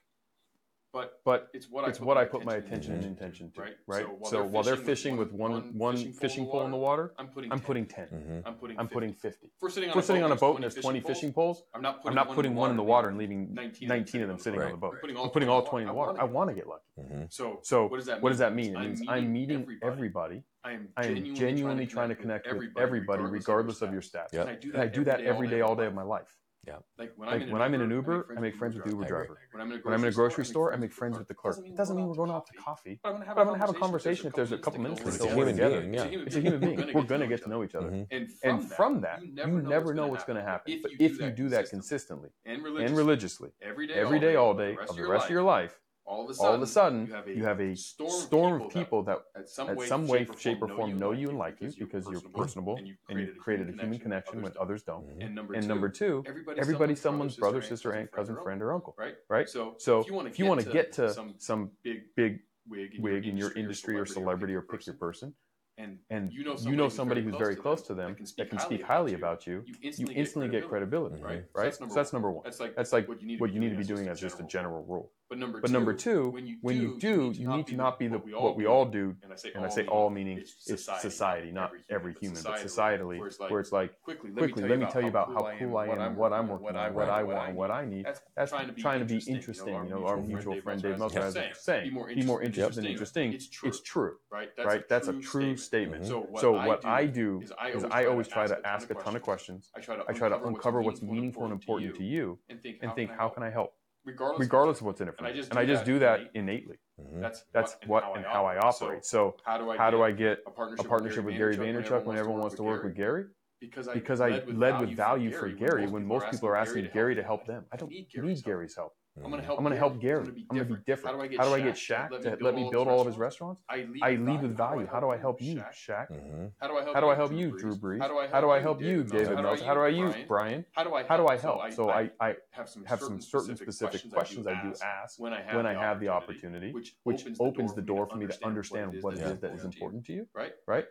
But but it's what I put, what my, I put my attention and intention to, right? Right. So while, so they're, while they're fishing with one one fishing, fishing pole in the water, I'm putting I'm putting 10 mm-hmm. I'm putting I'm putting fifty. If we're sitting on, we're sitting on a boat and there's twenty fishing poles, I'm not putting, I'm not putting one in the water and leaving nineteen of them sitting on the boat. I'm putting all twenty in the water. I want to get lucky. Mm-hmm. So so what does that mean? It means I'm meeting everybody. I am genuinely trying to connect with everybody, regardless of your stats. And I do that every day, all day of my life. Yeah. Like when, like I'm, in when I'm in an Uber, I make friends with the Uber driver. When I'm in a grocery, I'm in a grocery store, I make friends with the clerk. It doesn't mean we're going out to coffee, but I'm going to have a conversation if there's a couple minutes to work together. Yeah. It's a human being. We're going to get to know each other. Mm-hmm. And from that, you never know what's going to happen. But if you do that consistently and religiously, every day, all day, of the rest of your life, all of a sudden, all of a sudden you, have a, you have a storm, storm of people that, that at some, way, some way, shape, or form know you and like you because you're personable and you've created, and you've created a human connection when others don't. Mm-hmm. And, number, and two, number two, everybody's, everybody's someone's brother, sister, aunt, cousin, friend, or uncle. Right? Right? So, so if you want to get to some big, big wig in your industry or celebrity or pick your person, and, and you know somebody, you know somebody who's, very close to them that can speak, that can speak highly about you, you instantly, you instantly get credibility, right? Right. So that's number one. That's like, that's like what you need, what you need to be doing as just a general rule. But number, but number two, when you, when you do, you need to not be the what we all do, and I say, and I say all meaning it's society, not every human, but societally, where it's like quickly, let me tell you about how cool I am, what I'm working on, what I want, and what I need. That's trying to be interesting. You know, our mutual friend Dave Meltzer has saying, be more interesting than interesting. It's true, right? That's a true statement. So what I do is I always try to ask a ton of questions. I try to uncover what's meaningful and important to you, and think, how can I help? Regardless, regardless of what's in it for and me. I just and I just do that innately. Mm-hmm. That's that's what and how I operate. So, how do I how do I get a partnership, a partnership with Gary Vaynerchuk when everyone wants to work with Gary? Because I, because I led with value for Gary when most people are asking Gary to help them. I don't need Gary's help. I'm going to help. I'm going to help Gary. I'm going to be different. How do I get, How do I get Shaq, Shaq to let me build all of his restaurants? I lead, I lead with value. How do I help you, Shaq? Mm-hmm. How do I help? How do I help you, Drew Brees? How do I help you, David Meltzer? How do I use Brian? How do I how do I help? So I I have some certain specific questions I do ask when I have the opportunity, which opens the door for me to understand what it is that is important to you. Right. Right.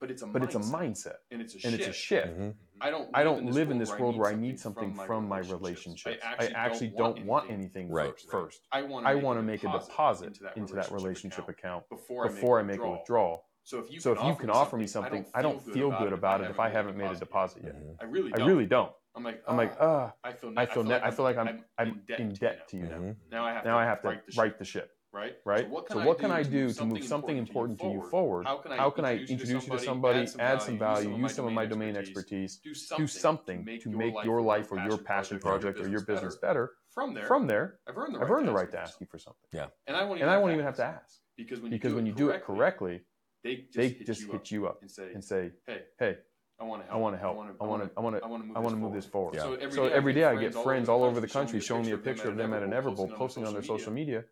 but it's a but mindset, it's a mindset and it's a shift. It's a shift. Mm-hmm. I don't I don't live in this world where I need something from my relationships. relationships. I actually don't want anything Right. first. I want I want to make a deposit into that relationship account before, before I make a withdrawal. So if you So can if you can offer me something, I don't feel good about it if I haven't made a deposit yet. Mhm. I really I don't. really don't. I'm like I'm like, uh, I feel I feel I feel like I'm I'm in debt to you now. Now I have Now to I have to right the ship, right the ship, right right? So what can I do to move something important to you forward? How can I, How can I introduce you to somebody, add some value, use some of my domain expertise, do do something to make your life or your passion project or your business better? From there, From there, I've earned the I've right, earned the to right to ask you for something. and I won't even, And I won't even have to ask. because when Because when you do it correctly, they just, they hit, just you hit up you up and say, and say, "Hey, hey, I want to help. I want to help. I want to, I want to, I want to move, I want to move this forward. Yeah. So every, So day, every day I get friends all over the country showing me a picture of them at an Everbowl, Everbowl, posting on their social media.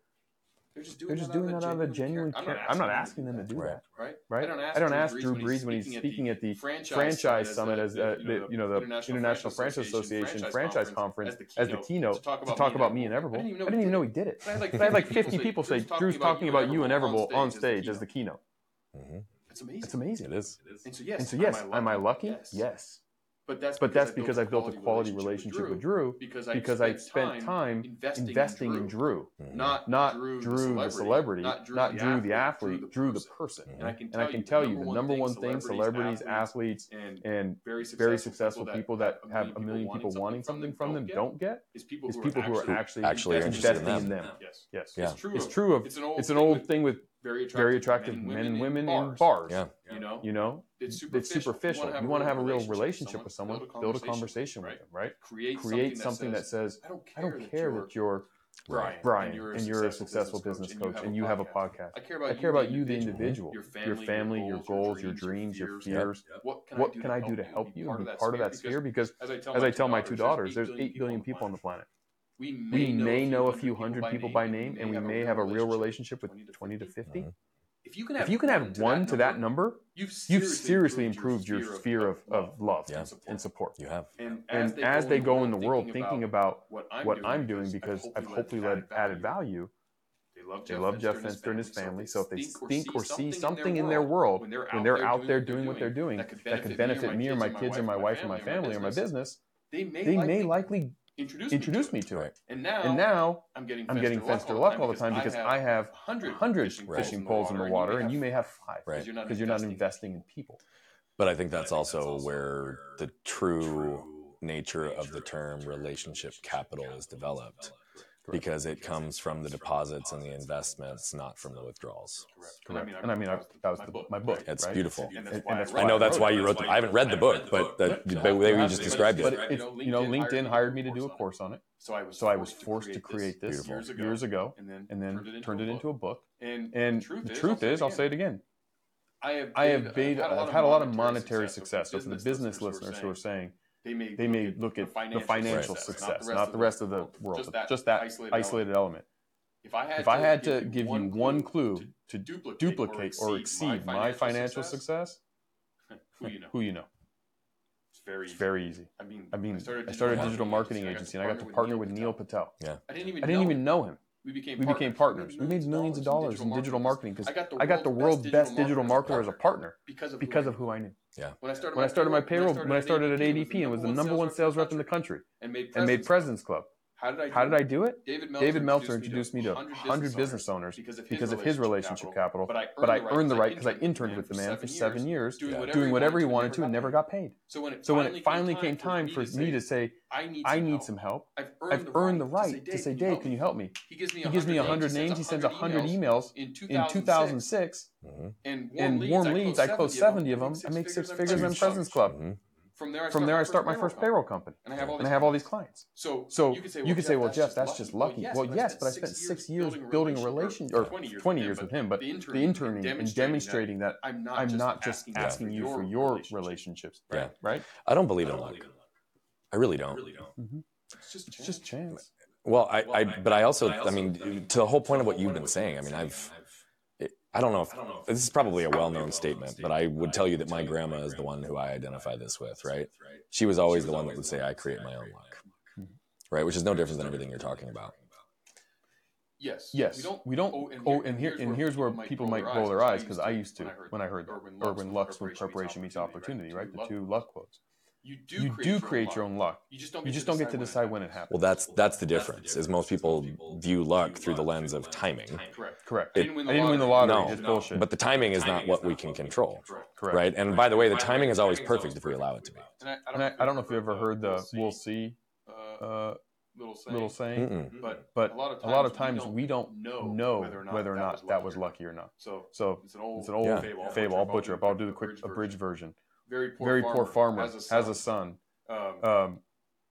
They're just doing, They're just doing that out of a genuine care. I'm not asking them to do Right. that, right? right? I don't ask Drew Brees when he's speaking at the franchise summit as uh, the, you know the International Franchise Association franchise conference as the keynote to talk about me and Everbowl. I didn't even know he did it. I had like But I had like 50 people say Drew's talking about you and Everbowl on stage as the keynote. Mhm. It's amazing. It's amazing. It is. And so yes, And so yes, am I lucky? Yes. Yes. But that's But that's because I built a quality relationship with Drew because I because I spent time investing, investing in Drew. Mhm. not Not Drew, Drew, the celebrity, not Drew, the athlete, Drew, the person. And I can And I can tell you the number one thing celebrities, athletes, and and very very successful people that have a million people wanting something from them don't get is people who are actually actually interested in investing in them. them. Yes, Yes. Yeah. it's true. It's of- true of It's an old. thing with very attractive, very attractive men and women in bars. Yeah. You know, You know, it's it's superficial. You want to have a real relationship with someone, build a conversation right? with them, right? Create, Create something that says, I don't I care, don't care that you're Right. Brian and you're a successful business coach and you have a podcast. I care about, I care about you, the individual, your your family, your goals, your dreams, your fears. What can, What can I do to help you and be part of that sphere? Because As I tell, as I tell my two daughters, there's 8 billion people on the planet. We We may know a few hundred people by name and we may have a real relationship with 20 to 50. If you can If you can add one to that number, you've you've seriously improved your sphere of, of love Yeah. and support. You have. And And as they go in the world thinking about what what I'm doing because I've hopefully led added value, they love Jeff Fenster and his family. So if they think or see something in their world when they're out there doing what they're doing that could benefit me or my kids or my wife or my family or my business, they they may likely introduce, introduce me to to Right. it. And now, And now I'm getting I'm getting Fenster luck all the time because I have 100 100 fishing poles in the water and you may have five Right. because you're not investing in people. But I think that's also where the true nature of the term relationship capital is developed because it comes from the deposits and the investments, not from the withdrawals. Correct. And I mean, I, that was the, my book. It's right? beautiful. And And- that's and that's why I know that's why you wrote the. I haven't read the book, but the, the, the way you just described But it. it's, you know, LinkedIn hired me to do a course on it. So I was So I was forced to create this years ago, years ago and then and then turned it into a book. And, And the truth is, I'll say it again. I have I have made, I've had a lot of monetary success. So for the business listeners who are saying, they may they may look at the financial success, not the rest of the world, but just that isolated element. If I had, If I had to give you one clue to to duplicate, duplicate or exceed my financial success, who you know, who you know? it's very, It's very easy. I mean, I mean, I started, I started a digital marketing agency and I got to partner with Neil Patel. I didn't even, I didn't even know him. We became We became partners. We made millions of dollars in digital marketing because I got the world's best digital marketer as a partner because of because who of who I knew. When I started, When I started my payroll, when I started at ADP and was the number one sales rep in the country and made and made President's Club. How did I? How did I do it? David Meltzer, David Meltzer introduced me to 100 business owners because of his relationship capital, But I but I earned earned the right because I interned with the man for seven years, doing whatever he wanted to and never got paid. So when it So when it finally came time for me to say, I need, I need some help, I've I've earned the right to say, Dave, can you help me? He gives me He 100 names, he sends 100 emails. in In 2006, Mhm. and warm leads, I close 70 of them. I make six figures in President's Club. From there, I From there, I start my first payroll company. and I have all And these I have all these clients. So, So you could say, well, Jeff, that's just lucky. Well, yes, but I spent six years building a relationship, or 20 years with him, but the interning and demonstrating that I'm not I'm just not just asking, asking you for your relationships, Yeah. right? I don't believe in luck. I really don't. Mm-hmm. It's just, just chance. Well, I, I, but I also, I mean, to the whole point of what you've been saying, I mean, I've, it, I don't know if this is probably a well-known statement, but I would tell you that my grandma is the one who I identify this with, right? She was always the one that would say, "I create my own luck," right? Which is no different than everything you're talking about. Yes. Yes. We don't. We don't oh, and, oh, and here and here's where people might roll their eyes because I used to when I heard Erwin Luck's when preparation meets opportunity, right? The two luck quotes. You do, you create, do your create your own luck. You just don't. Get, you just to, don't get to decide when it happens. Well, that's that's the difference. Is most people view luck through the lens of timing. Correct. Correct. It, I didn't win the lottery. The lottery no, bullshit. but the timing is not what we can control. Correct. Right. And by the way, the timing is always perfect if we allow it to be. And I don't know if you ever heard the "we'll see." Uh, little saying. Little saying. Mm-mm. But but a lot of times, lot of times we, don't we don't know whether or not, whether or not that, was lucky or not. So so it's an old, it's an old yeah. fable. fable. I'll butcher it. I'll do the quick abridged version. Very poor, Very poor farmer, farmer has a son. Um, um,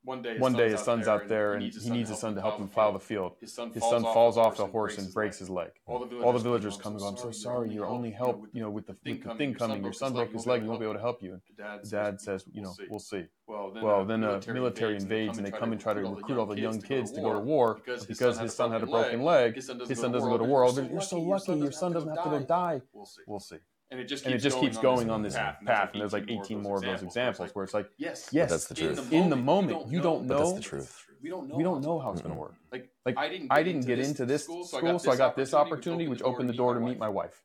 one day, his, one day his son's out there and he needs, he needs a son to help him plow the field. His son, his son falls off the horse and breaks his leg. All the villagers, All the villagers come and go, I'm so sorry, your only help, you know, with the, with the thing coming, your son broke his leg, he won't be able to help you. And dad says, you know, we'll see. Well, then a military invades and they come and try to recruit all the young kids to go to war because his son had a broken leg. His son doesn't go to war. You're so lucky, your son doesn't have to die. We'll see and it just keeps, and it just going, keeps going on this path. path and there's like 18 more of those examples where it's like, yes, yes, that's the truth. In the moment, you don't know. That's the truth. We don't know. We don't know how it's going to work. Like, like I didn't. I didn't get into this school, so I got this opportunity, which opened the door to meet my wife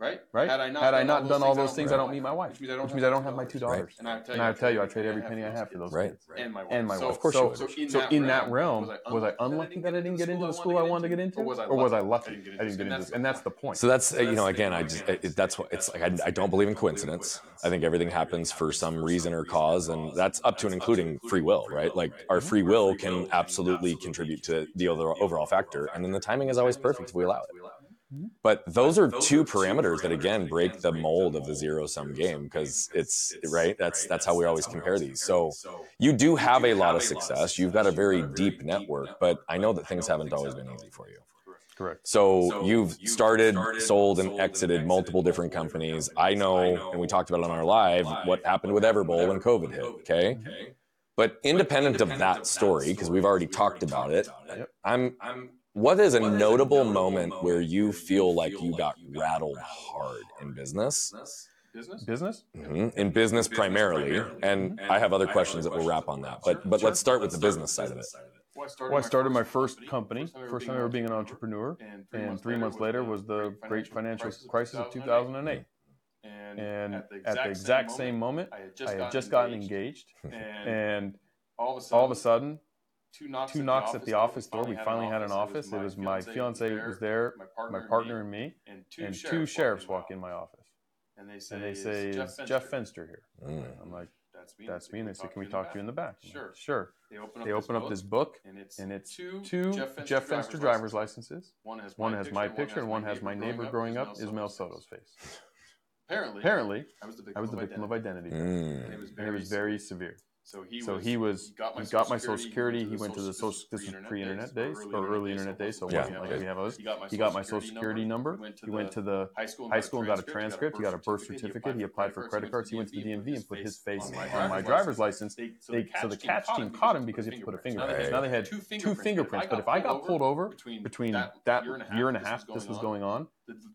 right? Right. Had I not, Had I not done, all those things, I don't meet my wife. Which means I don't, which means I don't have my two daughters. And I tell you, I, tell you, I trade every penny I have for those. Right. And my wife. And my wife. Of course so, so, so in that realm, was I unlucky that I didn't get into the school I wanted to get into, or was I lucky I didn't get into? And that's the point. So that's you know again, I just that's what it's like. I don't believe in coincidence. I think everything happens for some reason or cause, and that's up to and including free will, right? Like our free will can absolutely contribute to the overall factor, and then the timing is always perfect if we allow it. But those are two parameters that again break the mold of the zero sum game because it's right. That's that's how we always compare these. So you do have a lot of success. You've got a very deep network, but I know that things haven't always been easy for you. Correct. So you've started, sold, and exited multiple different companies. I know, and we talked about it on our live, what happened with Everbowl when COVID hit. Okay. But independent of that story, because we've already talked about it, I'm what is a notable moment where you feel like you got rattled hard in business? Business? Business? Mm-hmm. In business primarily, and I have other questions that will wrap on that. But but let's start with the business side of it. Well, I started my first company, first time ever being an entrepreneur, and three months later was the great financial crisis of 2008. And and at the exact same moment, I had just gotten engaged, and all of a sudden, two knocks, two knocks at, the office door. We finally had an office. It was my fiance was there, my partner, my partner and me, and two, and two sheriffs walk in my office. And they say, and they say Jeff, Fenster. Jeff Fenster here. Mm. I'm like, that's me. That's me. And they say, can we talk to you in the back? Sure. Sure. They open up, they open up this book, and it's, and it's two, two Jeff Fenster, Jeff Fenster driver's licenses. One has my, one has my picture, and one has my neighbor growing up, Ismael Soto's face. Apparently, apparently, I was the victim, was the victim of identity, mm. and it was very severe. So he so was, he was he got my, he got my social security. He went to the social. This was pre-internet days or early internet days, so it wasn't like we have those. He got my social security number. He went to the high school and got a transcript. He got a birth certificate. He applied for credit cards. He went to the DMV and put his face on my driver's license. So the catch team caught him because he had to put a fingerprint. Now they had two fingerprints. But if I got pulled over between that year and a half this was going on,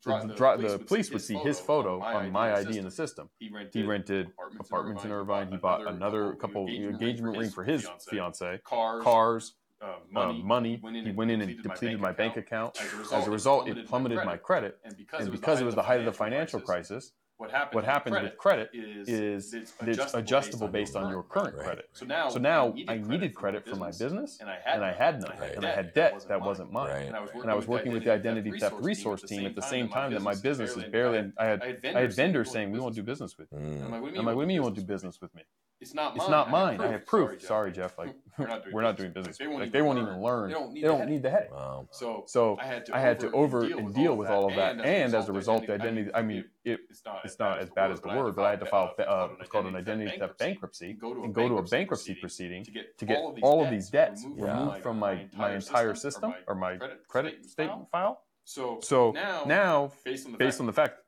the, the, the, police would see his photo on my ID in the system. He rented, he rented apartments in Irvine. He bought another couple engagement ring for his fiance, cars, uh, money. Uh, money. Went he went in and depleted my bank account. As a result, it plummeted my credit. And because it was the height of the financial crisis, what happens, what happens with credit, with credit is, is it's adjustable, adjustable based, on, your current right. credit. So now, so now I needed credit for my business, and I had, and I had none, right. and I had debt that wasn't mine. Right. And, I and I was working with the identity theft resource team at the same time that my business is barely. I had I had vendors saying we won't do business with you. Mm. I'm like, what do you mean you won't do business with me? It's not mine. It's not mine. I have proof. Sorry, Jeff. Like we're not doing, we're not doing business. They won't, like, they won't even learn. They don't need, they don't need the headache. Wow. So, so I had to, I had to over and deal with all of that, and as a result, the identity. I mean, it, it's not as bad as the word, but I had to file uh, what's called an identity theft bankruptcy and go to a bankruptcy proceeding to get all of these debts removed from my my entire system or my credit statement file. So, so now, based on the fact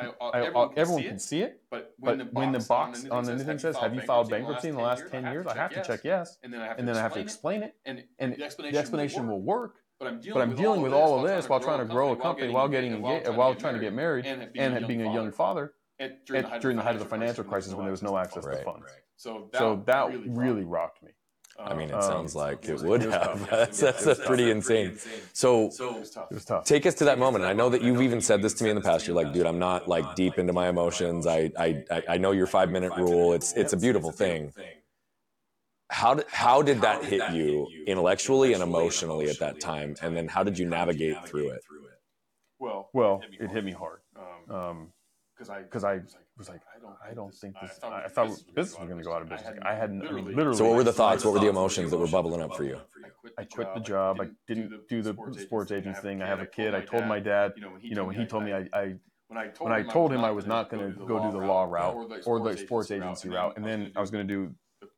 I, uh, I, uh, everyone, can, everyone see can, see it, but when, but the, when the box on the anything, says, "Have you filed bankruptcy in the last ten years?" I have to check yes, and then I have to, then I have to explain it, and, and the explanation, the explanation will work. But I'm dealing, but I'm dealing with all of this while trying to grow a company, while getting engaged, while trying to get married, and being a young father during the height of the financial crisis when there was no access to funds. So that really rocked me. I mean, it um, sounds like it, it would have. that's that's a pretty insane. So, it was tough. take us to that moment. And I know that you've even said this to me in the past. You're like, dude, I'm not like deep into my emotions. I I I know your five minute rule. It's it's a beautiful thing. How did how did that hit you intellectually and emotionally at that time? And then how did you navigate through it? Well, well, it hit me hard. Um, because I because I was like, I don't, I don't think this. I, I thought business was going to go out of business. I had literally, literally. So what were the thoughts? What were the emotions that were bubbling up for you? I quit the job. I didn't do the sports agent thing. I have a kid. I told my dad. You know, when he told me I, I when I told him I was not going to go do the law route or the sports agency route, and then I was going to do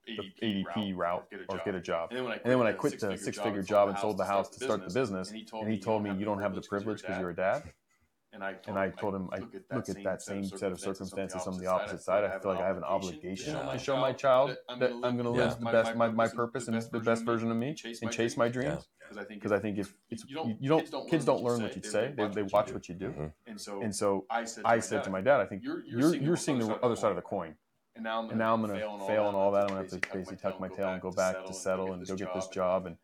the ADP route or get a job. And then when I quit the six figure job and sold the house to start the business, and he told me you don't have the privilege because you're a dad. And I told, and I told him, I look at that, look at that same set of circumstances on the opposite side. I feel like I have an obligation to show my child that I'm going to live the best, my, my purpose and the best version of me and chase my dreams. Because I think if it's, you don't, kids don't learn what you say, they, they watch what you do. And so I said to my dad, I think you're, you're seeing the other side of the coin. And now I'm gonna, now I'm gonna fail, fail and all that. I'm gonna have to basically tuck my tail and go back to settle and go get this job. And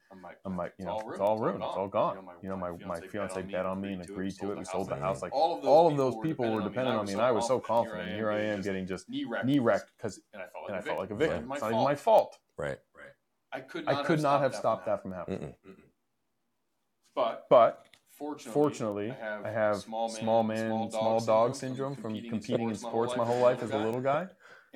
I'm like, you know, it's all ruined. It's all gone. You know, my my fiance bet on me and agreed to it. We sold the house. Like all of those people were dependent on me, and I was so confident. And here I am getting just knee wrecked because and I felt like a victim. It's not even my fault. Right. Right. I could not, I could not have stopped that from happening. But but Fortunately, Fortunately, I have, small man, small, man, small dog syndrome from competing in sports my whole life as a little guy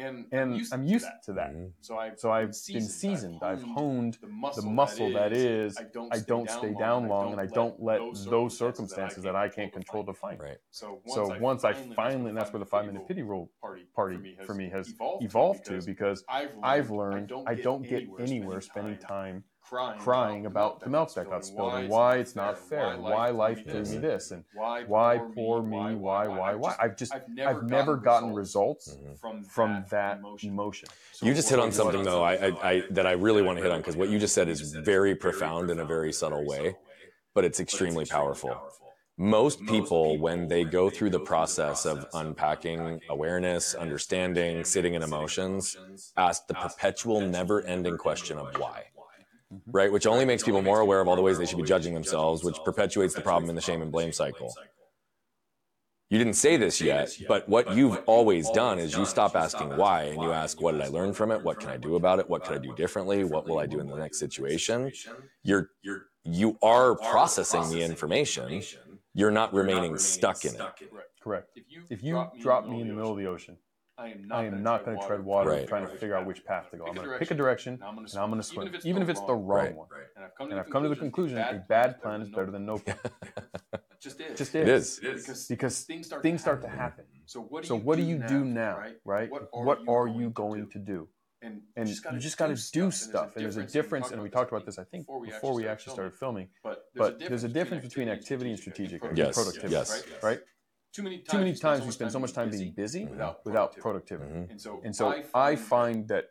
and, and I'm used, I'm used to that. Mm-hmm. So I've, so I've been seasoned. seasoned. I've honed, the muscle, the muscle that, is, that is. I don't, I don't stay, down long, and I don't let those circumstances that I can't control define. Right. So once, so once I, finally, finally, and that's where the five minute pity rule party, party for me has evolved to because I've learned I don't get anywhere spending time crying, crying about, the milk that got spilled and why it's not fair, why life threw me this, and why, why poor me, why, why, why. I've just, I've never gotten results mm-hmm. from that emotion. So You just hit on something though, I, I, I that I really want to hit on because what you just said is very profound in a very subtle way, but it's extremely powerful. Most people, when they go through the process of unpacking awareness, understanding, sitting in emotions, ask the perpetual, never ending question of why. Mm-hmm. right? Which only makes people more aware of all the ways they should be judging themselves, which perpetuates the problem in the shame and blame cycle. You didn't say this yet, but what you've always done is you stop asking why and you ask, what did I learn from it? What can I do about it? What can I do differently? What will I do in the next situation? You're, you are processing the information. You're not remaining stuck in it. Correct. If you drop me in the middle of the ocean, I am not, am not going to tread water right. trying to figure out which path to go. I'm going to pick a direction and I'm going to swim, even if it's, even if it's the wrong right. one. And I've come to, and I've come to the conclusion a bad plan is better than no plan. Just is. Just is. It is. Because, because things, start, things start to happen. So what do you, what do, you do now, right? What are, what are you going to do? And, and you just got to do stuff. And there's a difference, and we talked about this, I think, before we actually started filming. But there's a difference between activity and strategic productivity. Yes. Right? Too many times, too many times we spend so much time being busy without, without productivity. Mm-hmm. And so, and so I, find I find that,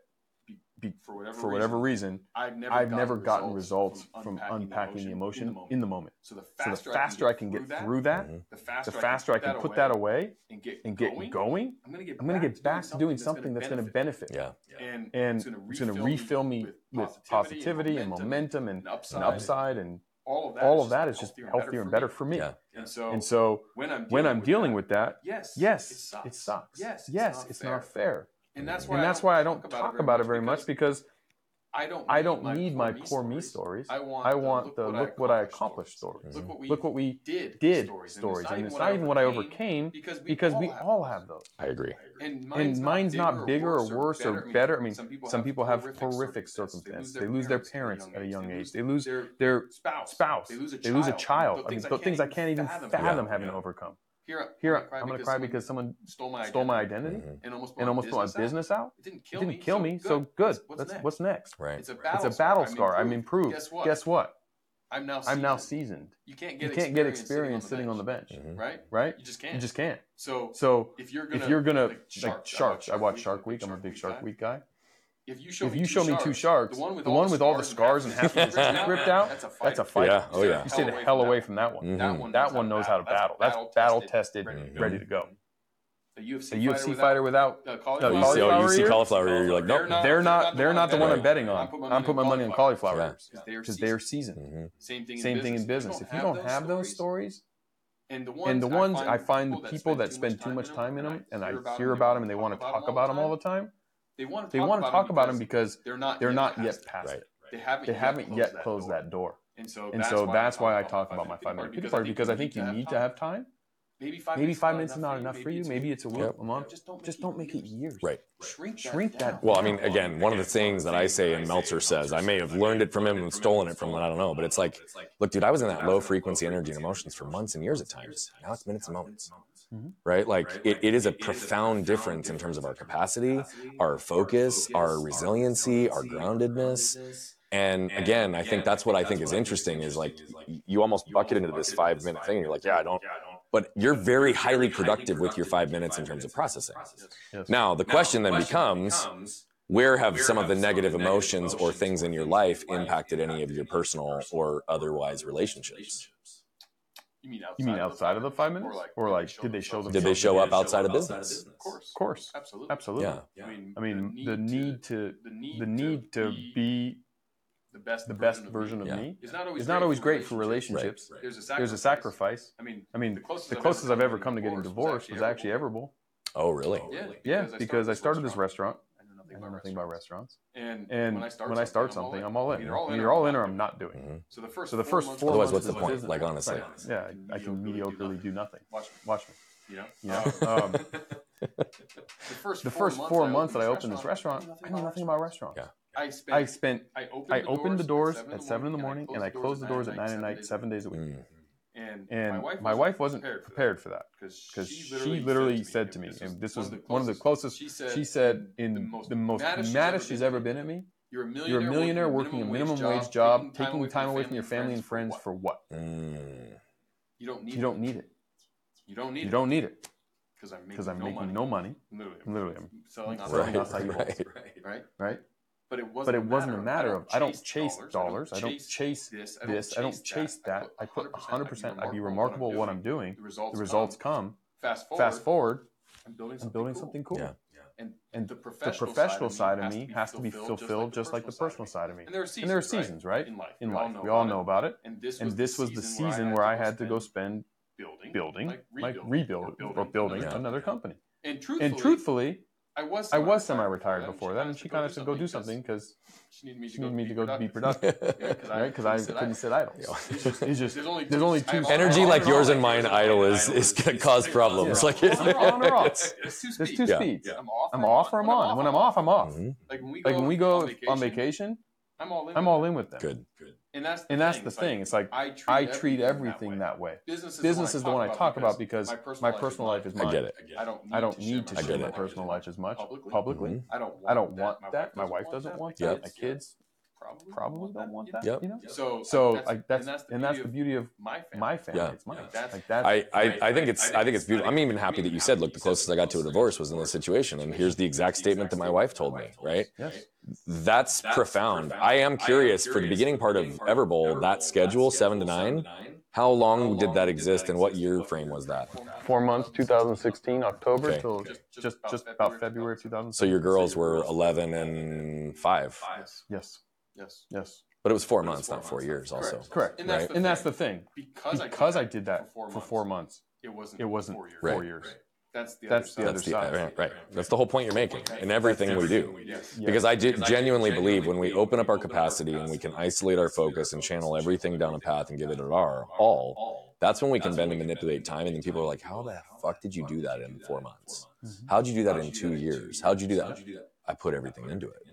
be, for whatever, for whatever reason, reason, I've never, I've never gotten results from unpacking, unpacking the emotion, in, the in the moment. So the faster, so the faster I, can get through that, mm-hmm. the faster, the faster I can put that away and get, and get going, I'm going to get back to doing something that's going to benefit. Yeah. And, and it's going to refill me with positivity and momentum and upside and all of that, all of that is just healthier, healthier and better for me. And so, and so when I'm dealing, when I'm with, dealing that, with, that, yes, yes, it sucks. It sucks. Yes, yes, it's, not, it's not fair. And that's why, and that's I, why I don't talk about it very much because I don't. I don't need my poor me stories. I want. I want the look what I accomplished stories. Look what we, look what we did. Did stories, and it's not even what I overcame because we all have those. I agree. And mine's not bigger or worse or better. I mean, some people have horrific circumstances. They lose their parents at a young age. They lose their spouse. They lose a child. I mean, things I can't even fathom having to overcome. Here, here I'm going to cry because someone stole my stole my identity mm-hmm. and almost put, and almost put my business out. out. It didn't kill, it didn't kill me, so good. So good. What's, next? what's next? Right. It's a battle, it's a battle scar. I'm improved. Guess what? Guess what? I'm now seasoned. I'm now seasoned. You can't get, you can't get experience sitting on the bench, bench mm-hmm. right? Right? You just can't. You just can't. So, so if you're gonna, if you're gonna like, like sharks, I watch Shark Week. I'm a big Shark Week guy. If you show, if you me, show two me two sharks, the one with, the all, one the with all the scars and half the ripped out, that's a fight. That's a fight. Yeah. Oh yeah. You stay the hell away from that one. Mm-hmm. That one, that one knows how to battle. That's battle tested, ready to go. a UFC, a UFC fighter, fighter without uh, Oh, cauliflower, you see, oh, you cauliflower see ears? cauliflower ear, you're like, nope. they're not they're not the one I'm betting on. I'm putting my money on cauliflower Yeah. ears because they're seasoned. Mhm. Same thing. Same thing in business. If you don't have those stories, and the and the ones I find the people that spend too much time in them, and I hear about them, and they want to talk about them all the time, they want they want to talk about them because they're not they're not past yet it. past Right. it. They haven't They haven't yet closed that door. And so And so that's why I talk about my five minute pity party because I think you need to have time. Maybe five Maybe minutes five minutes is not enough for you. Maybe it's a week, Yep. a month. Just don't Just don't make it years. Right. shrink Shrink that Well, I mean, again, one of the things that I say and Meltzer says, I may have learned it from him and stolen it from him, I don't know, but it's like, look, dude, I was in that low frequency energy and emotions for months and years at times. Now it's minutes and moments. Mhm. Right? Like, it, it is a profound difference in terms of our capacity, our focus, our resiliency, our groundedness. And again, I think that's what I think is interesting is like, you almost bucket into this five minute thing and you're like, yeah, I don't, but you're very highly productive with your five minutes in terms of processing. Yes. Now, the question then becomes, where have some of the negative emotions or things in your life impacted any of your personal or otherwise relationships? You mean outside, You mean outside of the five minutes, or like did they show them? Did they show up outside of business? Of course. Of course, Absolutely. absolutely. Yeah. I mean, I mean, the need to the need, the need to be the best the best version of Yeah. me is not always is not always great for relationships. There's a sacrifice. There's a sacrifice. I mean, I mean, the closest, the closest I've ever come to getting divorced was actually Everbowl. Oh, really? Yeah, Yeah, because I started this restaurant. Restaurant. I know I nothing about nothing about restaurants. restaurants. And, And when I start, something, I'm all in. Either all in, Either all in or I'm not doing. Mhm. So the first So the first four Otherwise, months what's the of point? business- Like, honestly. Right. Yeah, I, I can mediocrely do nothing. Watch me. Watch me. You know. You know? Um, Um, the first the first four months that I opened this restaurant, I knew nothing about restaurants. Yeah. I spent. I spent. I opened, I opened the doors at seven in the morning, and I closed the doors at nine at night, seven days a week. And, And my wife wasn't prepared for that because she literally said to me, and this was one of the closest. She said, "In the most maddest she's ever been at me, You're a you're a millionaire working a minimum wage job, taking time away from your family and friends for what? Mm. You don't need. You don't need it. You don't need. It. You don't need it because I'm making, I'm no making money. no money. Literally, Literally, I'm selling Right. selling Right, outside right. balls, right? right. But it wasn't. But it wasn't a matter of I don't chase dollars. I don't chase chase this. this. I don't chase that. I put 100%. I'd be remarkable at what I'm doing. The results. The results come. come. Fast forward. Fast forward, I'm building I'm something building cool. something cool. Yeah. And And the the professional, professional side of me has to be fulfilled just like the personal side of me. And there are seasons, And there are seasons, right? In life, In we all life, know we all about know it. about it. And this was, And this was the season where I had to go spend building, building, like like rebuild or building Yeah. another company. And truthfully, And truthfully, I was I was semi-retired before then, and she kind of said, "Go do something," because she needed me to she go, needed me to go be productive. productive, Yeah, right? Because I couldn't sit idle. Yeah. It's just, It's just there's only there's only two- Energy like yours and mine idle is is gonna cause problems. Yeah. Like On or off. There's two speeds. two Yeah. speeds. I'm off. I'm off or I'm on. When I'm off, I'm off. Mhm. Like when we go, Like when we go on on vacation, vacation, I'm all in. I'm with all it. in with them. Good. And that's the And that's thing. the It's thing. It's like I treat, I treat everything that way. Business is, Business is the one I talk about because my personal life is mine. I mine. get it. I don't. Need I don't to need to share get my personal life as much publicly. publicly. Mhm. I don't. Want I don't want that. My wife doesn't want that. Yep. My kids probably probably don't want that. Yep. You know. So, So that's, like that's and that's the beauty of of my family. my family. Yeah. It's mine. That's- Like that. I, I, I think it's I think it's beautiful. I'm even happy that you said, look, the closest I got to a divorce was in this situation, and here's the exact statement that my wife told me. Right? yes. That's profound. I am curious for the beginning part of Everbowl, that schedule seven to nine. How long did that exist, and what year frame was that? Four months, 2016, October Okay. till just just about February 2000. So your girls were 11 and five, Yes. yes, Yes. yes, but it was four months, not four years. Also, Correct. correct. And that's Right. the And that's thing. the thing. Because, Because I I did that for for four four months, It wasn't. it wasn't four years. Right. four years. That's the That's the other other that's the side. side. right, right. That's the whole point you're making in everything we do. Yes. Yeah. Because I ge- genuinely believe when we open up our capacity and we can isolate our focus and channel everything down a path and give it our all, that's when we can bend and manipulate time. And then people are like, "How the fuck did you do that in four months? How'd you do that in two years? How'd you do that?" I put everything into it.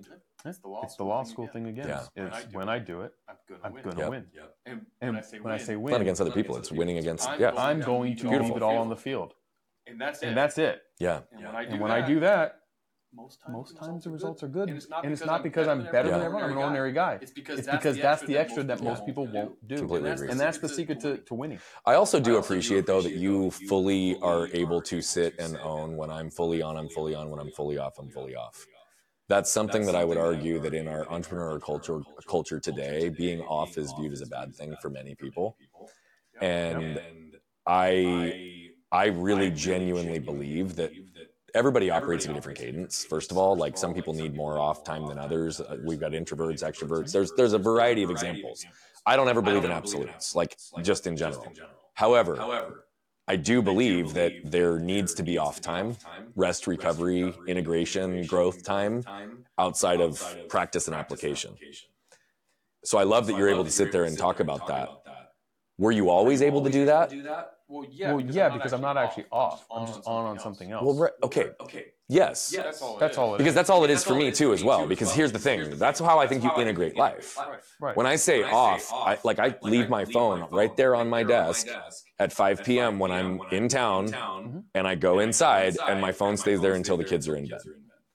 It's the law, It's the law school thing again. Yeah. It's when I do it, I'm gonna I'm win. gonna Yep. win. And, And when I say win, win, It's not against other people. It's winning against. Yeah, I'm going to Beautiful. leave it all on the field, and that's it. and that's it. yeah. And when I do when that, I do that, most times, most times the results are good, And it's not and it's because not I'm because better I'm than better than everyone. I'm an ordinary guy. It's because, It's that's, because the that's extra the extra that most people won't do, Completely And agree. and that's the secret to, to winning. I also do appreciate though that you fully are able to sit and own when I'm fully on, I'm fully on. When I'm fully off, I'm fully off. That's something that I would argue that in our entrepreneurial culture culture today, being off is viewed as a bad thing for many people. And I I really genuinely believe that everybody operates at a different cadence. First of all, like some people need more off time than others. Uh, we've got introverts, extroverts. There's there's a variety of examples. I don't ever believe in absolutes, like just in general. However, I do believe that there needs to be off time, rest, recovery, integration, growth time outside of practice and application. So I love that you're able to sit there and talk about that. Were you always able to do that? Well, yeah, well, because, yeah, I'm, because I'm not actually off. I'm just on on something else. Well, re- okay. Okay. Yes. Yeah, that's all. It that's is. all. It because is. that's all it is for me too, as well. Because here's the thing. That's how I think you integrate life. Right. When I say off, I, like I leave my phone right there on my desk at 5 p.m. when I'm in town, mm-hmm. and I go inside, and my phone stays there until the kids are in bed.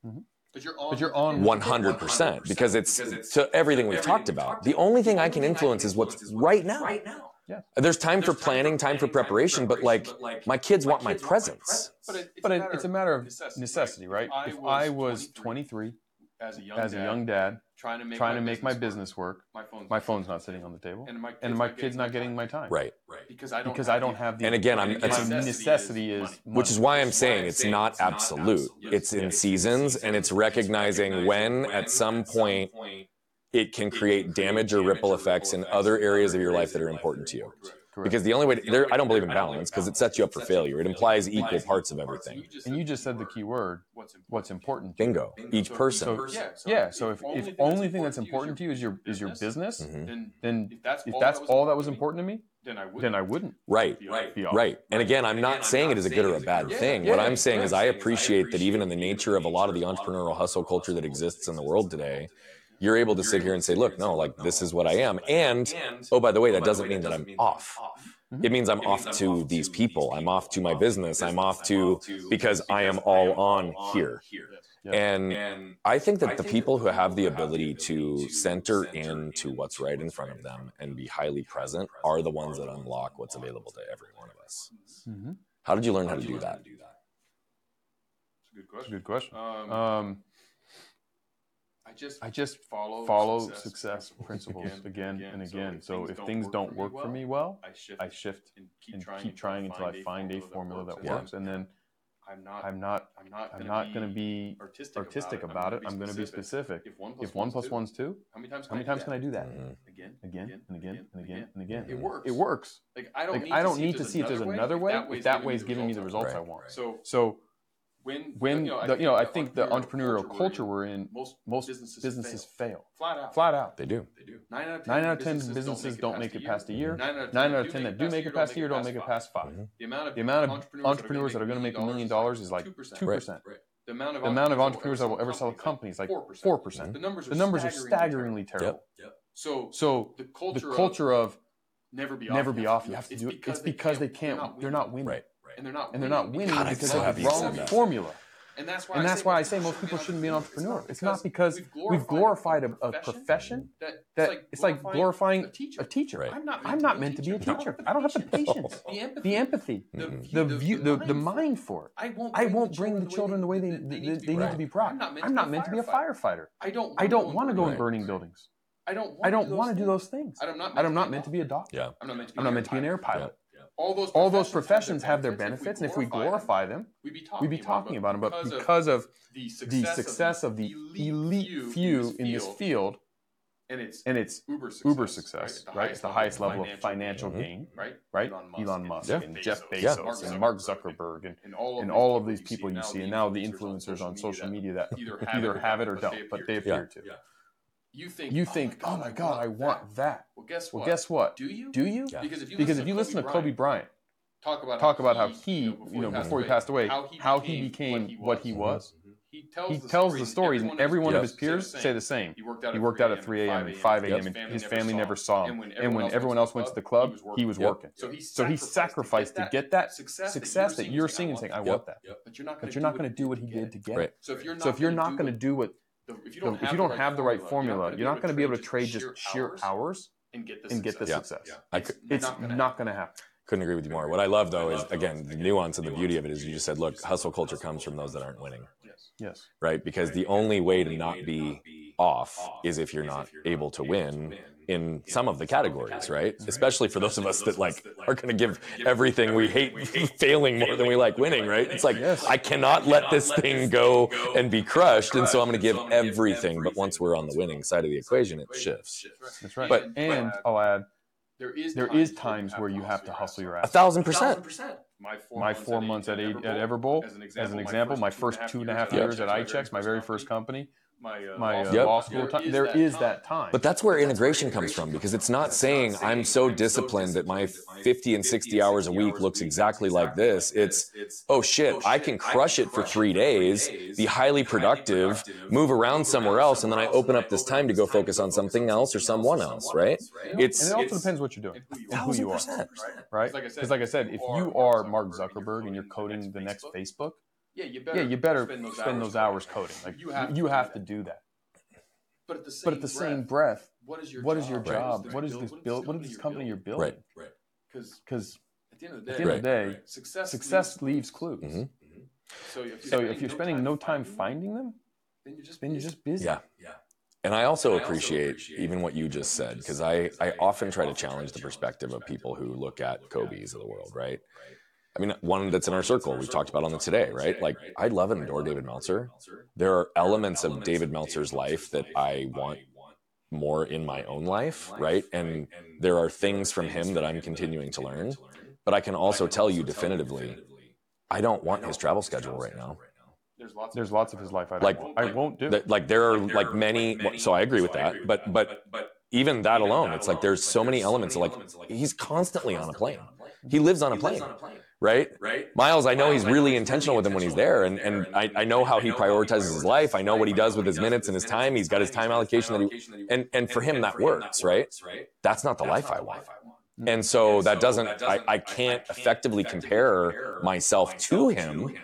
Mm-hmm. But you're on. But you're on 100% because it's to everything we've talked about. The only thing I can influence is what's right now. right now. Yeah. There's time for planning, time for preparation, but like my kids want my presence. But, it, it's, But a it, matter it's a matter of necessity, right? If I was 23 as a young, as a dad, young dad trying to make trying my to make my business business work, work, my phone's my phone's not sitting on the table, and my kid's and my kid's not getting my time, Right. because I don't Because I don't have the. And again, I'm- my it's- necessity is, Which is why I'm saying it's not absolute. It's in seasons and it's recognizing when at some point it can create damage or ripple effects in other areas of your life that are important to you. Correct. Because the only way to, there, I don't believe in balance because it sets you up for failure. It implies equal parts of everything. and you just said the key word. What's important? Bingo. Each person. So yeah. So if, if only thing that's important to you is your is your business, Mhm. then if that's all that was important to me, then I would. then I wouldn't Right. Right. Right. And again, I'm not saying it is a good or a bad thing. What I'm saying is I appreciate that even in the nature of a lot of the entrepreneurial hustle culture that exists in the world today, you're able to sit here and say, look, no, like this is what I am. And oh, by the way, oh, that doesn't mean that I'm off. It means I'm off to these people. I'm off to my business. I'm off to because I am all on here. And I think that the people who have the ability to center into what's right in front of them and be highly present are the ones that unlock what's available to every one of us. How did you learn how to do that? It's a good That's a question. good question. I just I just follow follow success, success principles again, again. and again. So if things don't work for me well, I shift, I shift and keep and trying, keep trying until I find a formula that Yeah. works, and then I'm not. I'm not I'm not. I'm not going to be artistic, artistic about it. I'm going to be specific. If one plus, If one plus one's two, how many times? how many times can I do that? Mhm. Again, Again and again and again and again. It works. It works. Like I don't. Like need I to don't see need to see if there's another way. If that way is giving me the results I Right. want. So So when when you know, I the, think you know, I the think the entrepreneurial entrepreneurial culture we're in, most most businesses, businesses fail. fail flat out. flat out. They do. They do. Nine out of ten, Nine out of ten businesses don't make it past a year. Nine out of Nine out of ten that do make it past a year don't make it past five. Mhm. The amount of The amount of entrepreneurs that are going to make a million dollars is like two two percent. percent. The amount of The amount of entrepreneurs that will ever sell a company is like four percent. The numbers are The numbers are staggeringly staggeringly terrible. So So the the culture, culture of never be never off. be off, you have to do it. It's because they can't. They're not winning, Right. And they're not and they're not winning God, because so of the wrong that. formula. And that's why And I that's say why I most say people most people shouldn't shouldn't be an entrepreneur. It's not because because we've glorified a, a profession that, that it's like glorifying a teacher. a teacher. Right. I'm not. I'm not meant to be a teacher. I don't have the patience, The empathy. the empathy, Mhm. the view, the, the mind for it. I won't. I won't bring the children the way they, they, they need to be brought. I'm not meant to be a firefighter. I don't. I don't want to go in burning buildings. I don't. I don't want to do those things. I'm not. I'm not meant to be a doctor. Yeah. I'm not meant to be. I'm not meant to be an air pilot. All those. All those professions have their benefits, and if we glorify them, we'd be talking, we'd be talking about them. But because of because of the the success of the elite few in this field, and it's and it's uber success, uber success, right? right? It's the highest level of financial gain, right? right? Elon Elon Musk Musk, and and Bezos, Jeff Yeah. Bezos and Mark Zuckerberg and, and all of and these all people these people you see, and now the influencers on social media that either have it or don't, but they appear to. You think You oh think, oh my God, I want that. Well, guess Well, what? guess what? Do you? Do you? Yeah. Because if you Because if you listen to Kobe Bryant talk about talk about how he, he, you know, before he passed away, how he became what he was, he tells, he tells the stories, and every one of his peers say the same. He worked out, He worked out at 3 a.m. and 5 a.m. and his family never saw him. And when everyone else went to the club, he was working. So he sacrificed to get that success success that you're seeing and saying, I want that. But you're not But you're not going to do what he did to get it. So if you're not So if you're not going to do what, the, if you the- if you don't have the right formula, you're not going to be able to trade just sheer hours and get the and get the Yeah. success. I It's, It's not gonna not going to happen. Couldn't agree with you more. What I love though is again the nuance and the beauty of it is you just said, look, hustle culture comes from those that aren't winning, Yes. Yes. right? Because the only way to not be off is if you're not able to win in some of the categories, right? Especially for those of us that like are going to give everything we hate failing more than we like winning, right? It's like I cannot let this thing go and be crushed, and so I'm going to give everything. But once we're on the winning side of the equation, it shifts. That's right. But and I'll add, there is there is times where you have to hustle your ass. A thousand percent. My four, my four months, months at, at Everbowl, as an example, as an example my first two and a half years at iChecks, my very first company, my, uh, my uh, yep. law school time. There is that time. But that's where integration comes from because it's not saying I'm so disciplined that my 50 and 60 hours a week looks exactly like this. It's, oh shit, I can crush it for three days, be highly productive, move around somewhere else, and then I open up this time to go focus on something else or someone else, right? It's, and it also depends what you're doing and who you are, right? Because like I said, if you are Mark Zuckerberg and you're coding the next Facebook, yeah, you better, yeah, you better spend those, spend those hours, coding. Like you have, you have to do that. But at the same, but at the same breath, what is your what job? Is your job? What is this build? What is this company you're building? Right, right. Because at the end of the day, the, of the day success, success leaves clues. Mm-hmm. Mm-hmm. So if you're, so if you're spending no time finding them, then you're just then you're just busy. Yeah, yeah. And I also, appreciate, even what you just said because I, I often try to challenge the perspective of people who look at Kobe's of the world, right? I mean, one that's in our circle we talked about on the today, right? Like, I love and adore David Meltzer. There are elements of David Meltzer's life that I want more in my own life, right? And there are things from him that I'm continuing to learn. But I can also tell you definitively, I don't want his travel schedule right now. There's lots, There's lots of his life I like I won't do. Th- like there are like many. So I agree with that. But but even that alone, it's like there's so many elements. Like he's constantly on a plane. He lives on a plane right? Right. Miles, I know Miles, he's really intentional with him when he's there, and and I, I know how he prioritizes his life. I know what he does with his minutes and his time. He's got his time allocation that he, and and for him that works, right? That's not the life I want. And mm. so that doesn't, I, I can't effectively compare myself to him.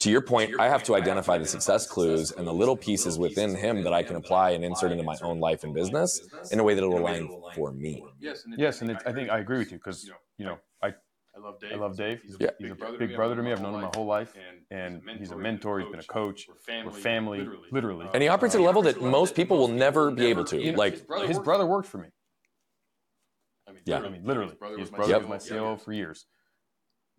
To your point, I have to identify the success clues and the little pieces within him that I can apply and insert into my own life and business in a way that will align for me. Yes, and I think I agree with you because you know I I love Dave. I love Dave. He's, yeah. he's a brother big brother to me. I've known him my whole life, and, and he's a mentor. He's been a coach. We're family, We're family literally. literally. And he operates at a level that most people will never be able to. Like his brother, his brother worked for me. I mean, yeah. I mean, literally. His brother was my COO for years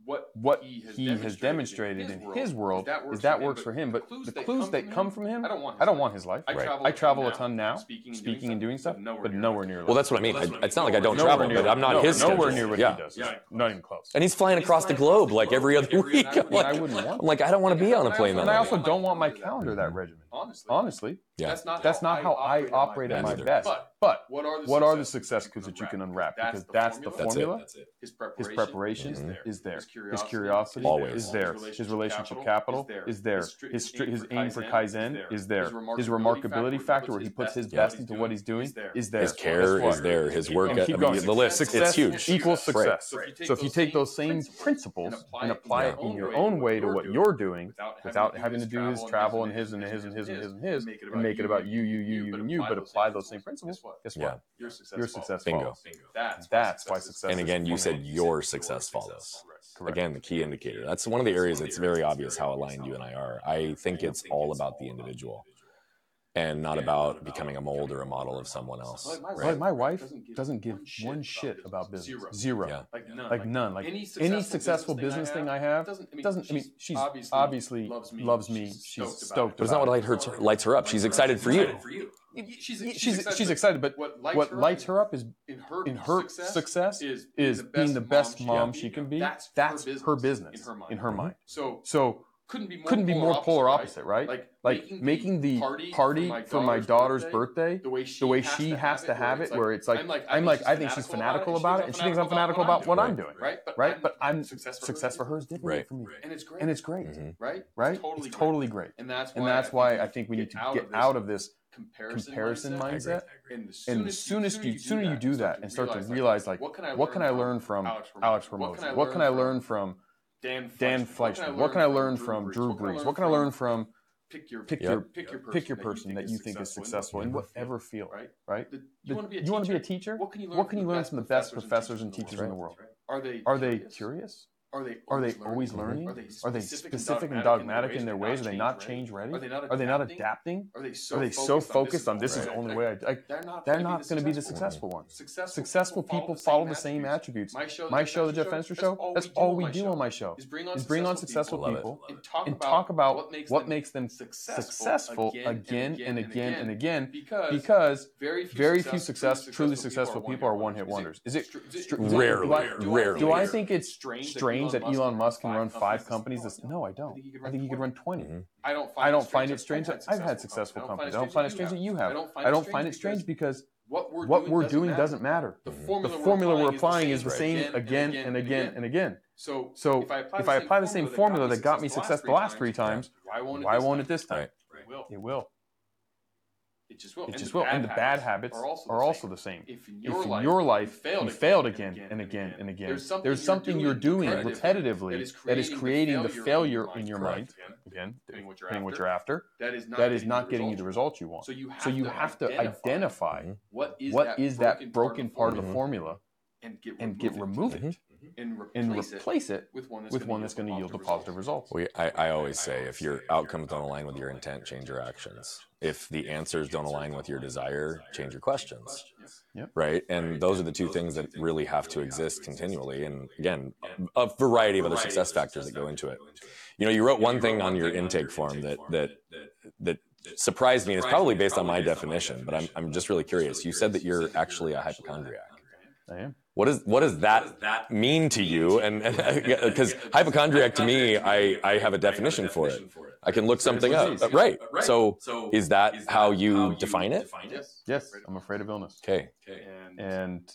what what he has, he demonstrated, has demonstrated in his, in his world, that is that works for him. But the clues that come from him, I don't want his, I don't want his life. I right. travel, I travel a ton now, speaking, speaking and doing stuff, but nowhere near. Well, that's what I mean. it's not like I don't travel, but I'm not his. Nowhere near what he does. Not even close. And he's flying across the globe like every other week. I'm like, I don't want to be on a plane. And I also don't want my calendar that regimented. Honestly, honestly, yeah. that's not that's not how I operate at my best. But what are the what are the success clues that you can unwrap? Because that's the formula. That's it. His preparation is mm-hmm. there. His curiosity is there. His relationship capital is there. His his aim for kaizen is there. His remarkability factor, where he puts his best into what he's doing, is there. His care is there. His work. I mean, the list. It's huge. Equals success. So if you take those same principles and apply it in your own way to what you're doing, without having to do his travel and his and his and his and his and his, and make it about you, you, you, you, and you, but apply those same principles. Guess what? Yeah. Your success, your success Bingo. follows. Bingo. That's, That's why success. And again, you said your success follows. Correct. Again, the key indicator. That's one of the areas that's very obvious how aligned you and I are. I think it's all about the individual and not about becoming a mold or a model of someone else. Right? My wife doesn't give one shit about business. Zero. Yeah. Like none. Like none. Like any successful, any successful business thing I have doesn't. I mean, doesn't, I mean she's obviously, loves me. She's stoked. But it's not what lights her, lights her up. She's excited for you. She's, she's, she's, excited, she's excited, but what lights, what her, lights her up is in her, in her success, success is, is being the best mom she can be. That's, that's her business, in her mind. In her mind. So, so couldn't be more, couldn't be more polar opposite, right? right? Like, like making, the party, party for, my for my daughter's birthday, birthday the way she, the way has, she to has to have it, where it's like, I'm like, I'm like I think she's fanatical about it, and she thinks I'm fanatical about what I'm doing, right? Right? But I'm success for her is different for me, and it's great, and it's great, mm-hmm. right? Right? It's totally great, and that's why I think we need to get out of this comparison, comparison mindset. And the soonest, soonest you, sooner you do that and start to realize, like, what can I learn from Alex Hormozi? What can I learn from Dan. Dan Fleyshman. What can I learn from Drew Brees? What can I learn from pick your pick your pick your person, pick your person that you think is successful in whatever field, right? Right. You want to be a teacher? What can you learn? What can you learn from the best professors and teachers in the world? Are they are they curious? Are they are they always learning? Are they specific, specific and dogmatic in their ways? Are they not change ready? Are they not, are they not adapting? Are they so, are they so focused on this is the only way? I, like, they're not, they're not going to be the successful ones. Successful, successful people follow the same attributes. My show, my show the Jeff Fenster Show, that's all we do on my show. Is bring on successful people and talk about what makes them successful again and again and again because very few success, truly successful people are one hit wonders. Is it rarely? Rarely. Do I think it's strange? Strange that Elon Musk can run five companies. This, no, I don't. I think he could run 20. Mm-hmm. I don't find, I don't find it strange that I've had successful companies. I don't find it strange that you have. I don't find it strange because what we're, what doing, we're doesn't doing doesn't matter. The formula, the formula we're applying is the same again and again and again. So, so if I apply the same formula that got me success the last three times, why won't it this time? It will. It just will. It and just will. And the bad habits are also, are also the same. If in your, if in life, your life you failed again and again and again, there's something, there's something you're doing repetitively that is creating, that is creating the failure in your mind, again, depending what you're after, that is not, that is not getting you the results you want. So you have, so you to, have to identify what is, what is that broken part of the formula and get remove it and replace, and replace it, it, with one that's, with one that's going to yield the positive results. We, I, I always say if your outcomes don't align with your intent, change your actions. If the answers don't align with your desire, change your questions. Yep. Right. And those are the two things that really have to exist continually. And again, a variety of other success factors that go into it. You know, you wrote one thing on your intake form that that that surprised me and it's probably based on my definition, but I'm, I'm just really curious. You said that you're actually a hypochondriac. I am. What is what does that mean to you? And because hypochondriac to me, I I have a definition for it. I can look something up. Uh, right. So is that how you define it? Yes. Yes. I'm afraid of illness. Okay. And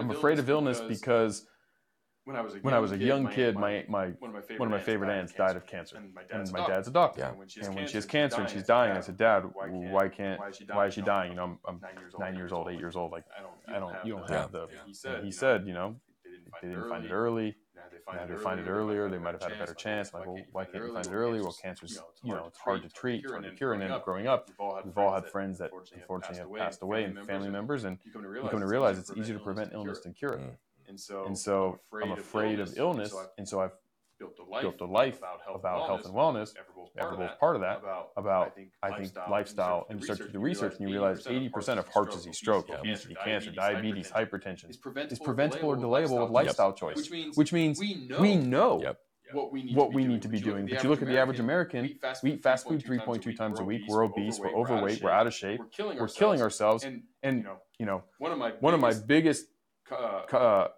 I'm afraid of illness because when I was a young, when I was a young kid, my, my, one of my favorite, one of my favorite aunts died of cancer, and my dad's, and my dad's a doctor. Yeah. And when she has, and when she has cancer and she's dying, I said, Dad, why can't why is she dying? You know, I'm, I'm nine years old, eight years old. Like I don't, you don't have the. He said, you know, they didn't find it early. Now they find it earlier, they might have had a better chance. Like, well, why can't you find it early? Well, cancer's, you know, it's hard to treat, hard to cure. And then growing up, we've all had friends that unfortunately have passed away and family members, and you come to realize it's easier to prevent illness than cure it. And so, and so I'm afraid, I'm afraid of, illness, of illness, and so I've built a life, built a life about, health, about health and wellness. Everbowl's part, of that. About, about I think, I think lifestyle, and you start to do research, and you realize 80% of heart disease, stroke, obesity, cancer, diabetes, hypertension is preventable or delayable with lifestyle choice, which means we know what we need, what to, be we need to be doing. But you look at the average American, we eat fast food 3.2 times a week. We're obese. We're overweight. We're out of shape. We're killing ourselves. And you know, one of my biggest uh,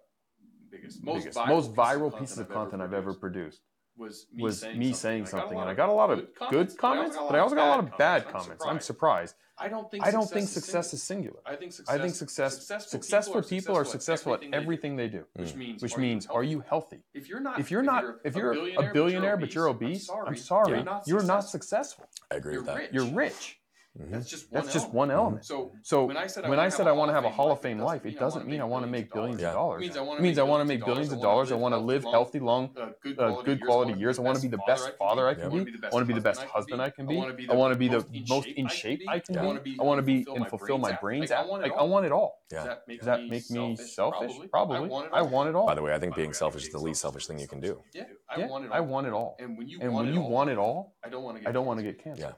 biggest, most, biggest, viral, most viral pieces of content I've ever produced was me, was saying, me something. saying something. And I got a lot of good comments, but I also got a lot of bad comments. I'm surprised. I don't think I don't think success is singular. I think success, I think success successful, successful people are successful at everything they do. Which mm. means which means are you healthy? If you're not if you're not if you're a billionaire but you're obese, I'm sorry, you're not successful. I agree with that. You're rich. Mm-hmm. That's just one That's just one element. So, so when I said I, when I, said I want to have a Hall of Fame life, it doesn't mean I want to make billions of dollars. It means I want to make billions of dollars. I want to live healthy, long, uh, good quality years. I want to be the best father I can be. I want to be the best husband I can be. I want to be the most in shape I can be. I want to be and fulfill my brains. Like I want it all. Yeah. Does that make me selfish? Probably. I want it all. By the way, I think being selfish is the least selfish thing you can do. Yeah. I want it all. And when you want it all, I don't want to get cancer.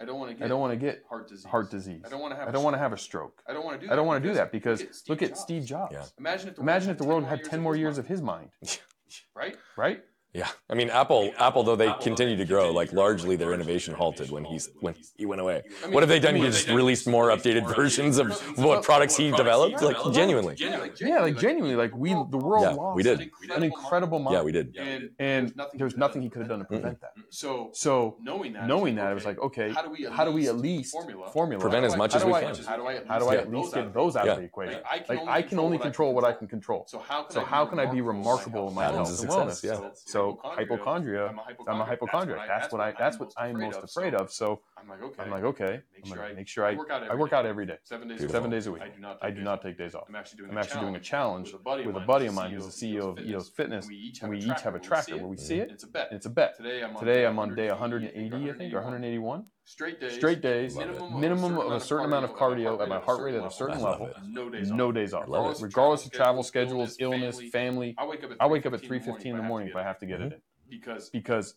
I don't want to get. I don't want to get heart disease. Heart disease. I don't want to have. I don't want to have a stroke. I don't want to do. That I don't want to do that because look at Steve Jobs. Yeah. Imagine if the Imagine if the world had ten more years of his mind. right. Right. Yeah, I mean, Apple, Apple, though they continue to grow, like largely their innovation halted when he's when he went away. What have they done? He just released more updated versions of what products he developed, like genuinely. Yeah, like genuinely, like we the world yeah, lost we did. an incredible mind. Yeah, we did. And, and there's nothing he could have done to prevent that. So, so knowing that, knowing that, it was like, okay, how do we at least formula prevent as much as we can? How do I at least get those out of the equation? Like I can only control what I can control. So how can I be remarkable in my health and wellness? So hypochondria. I'm a hypochondriac. I'm a hypochondriac. That's what I. That's what I'm most afraid of. So I'm like, okay. I'm like, okay. Make sure I make sure I work out every, I work out every day. Seven days. Seven days a week. I do not. I do not take days off. I'm actually doing. I'm actually doing a challenge with a buddy of mine who's the CEO of EOS Fitness, and we each have a tracker where we see it. It's a bet. It's a bet. Today I'm on day 180, I think, or 181. Straight days. Straight days. Minimum, minimum of a certain amount of cardio at my heart rate at a certain level. No days. No days off. Regardless of travel schedules, illness, family. I wake up at 3:15 in the morning if I have to get it mm-hmm. in. Because because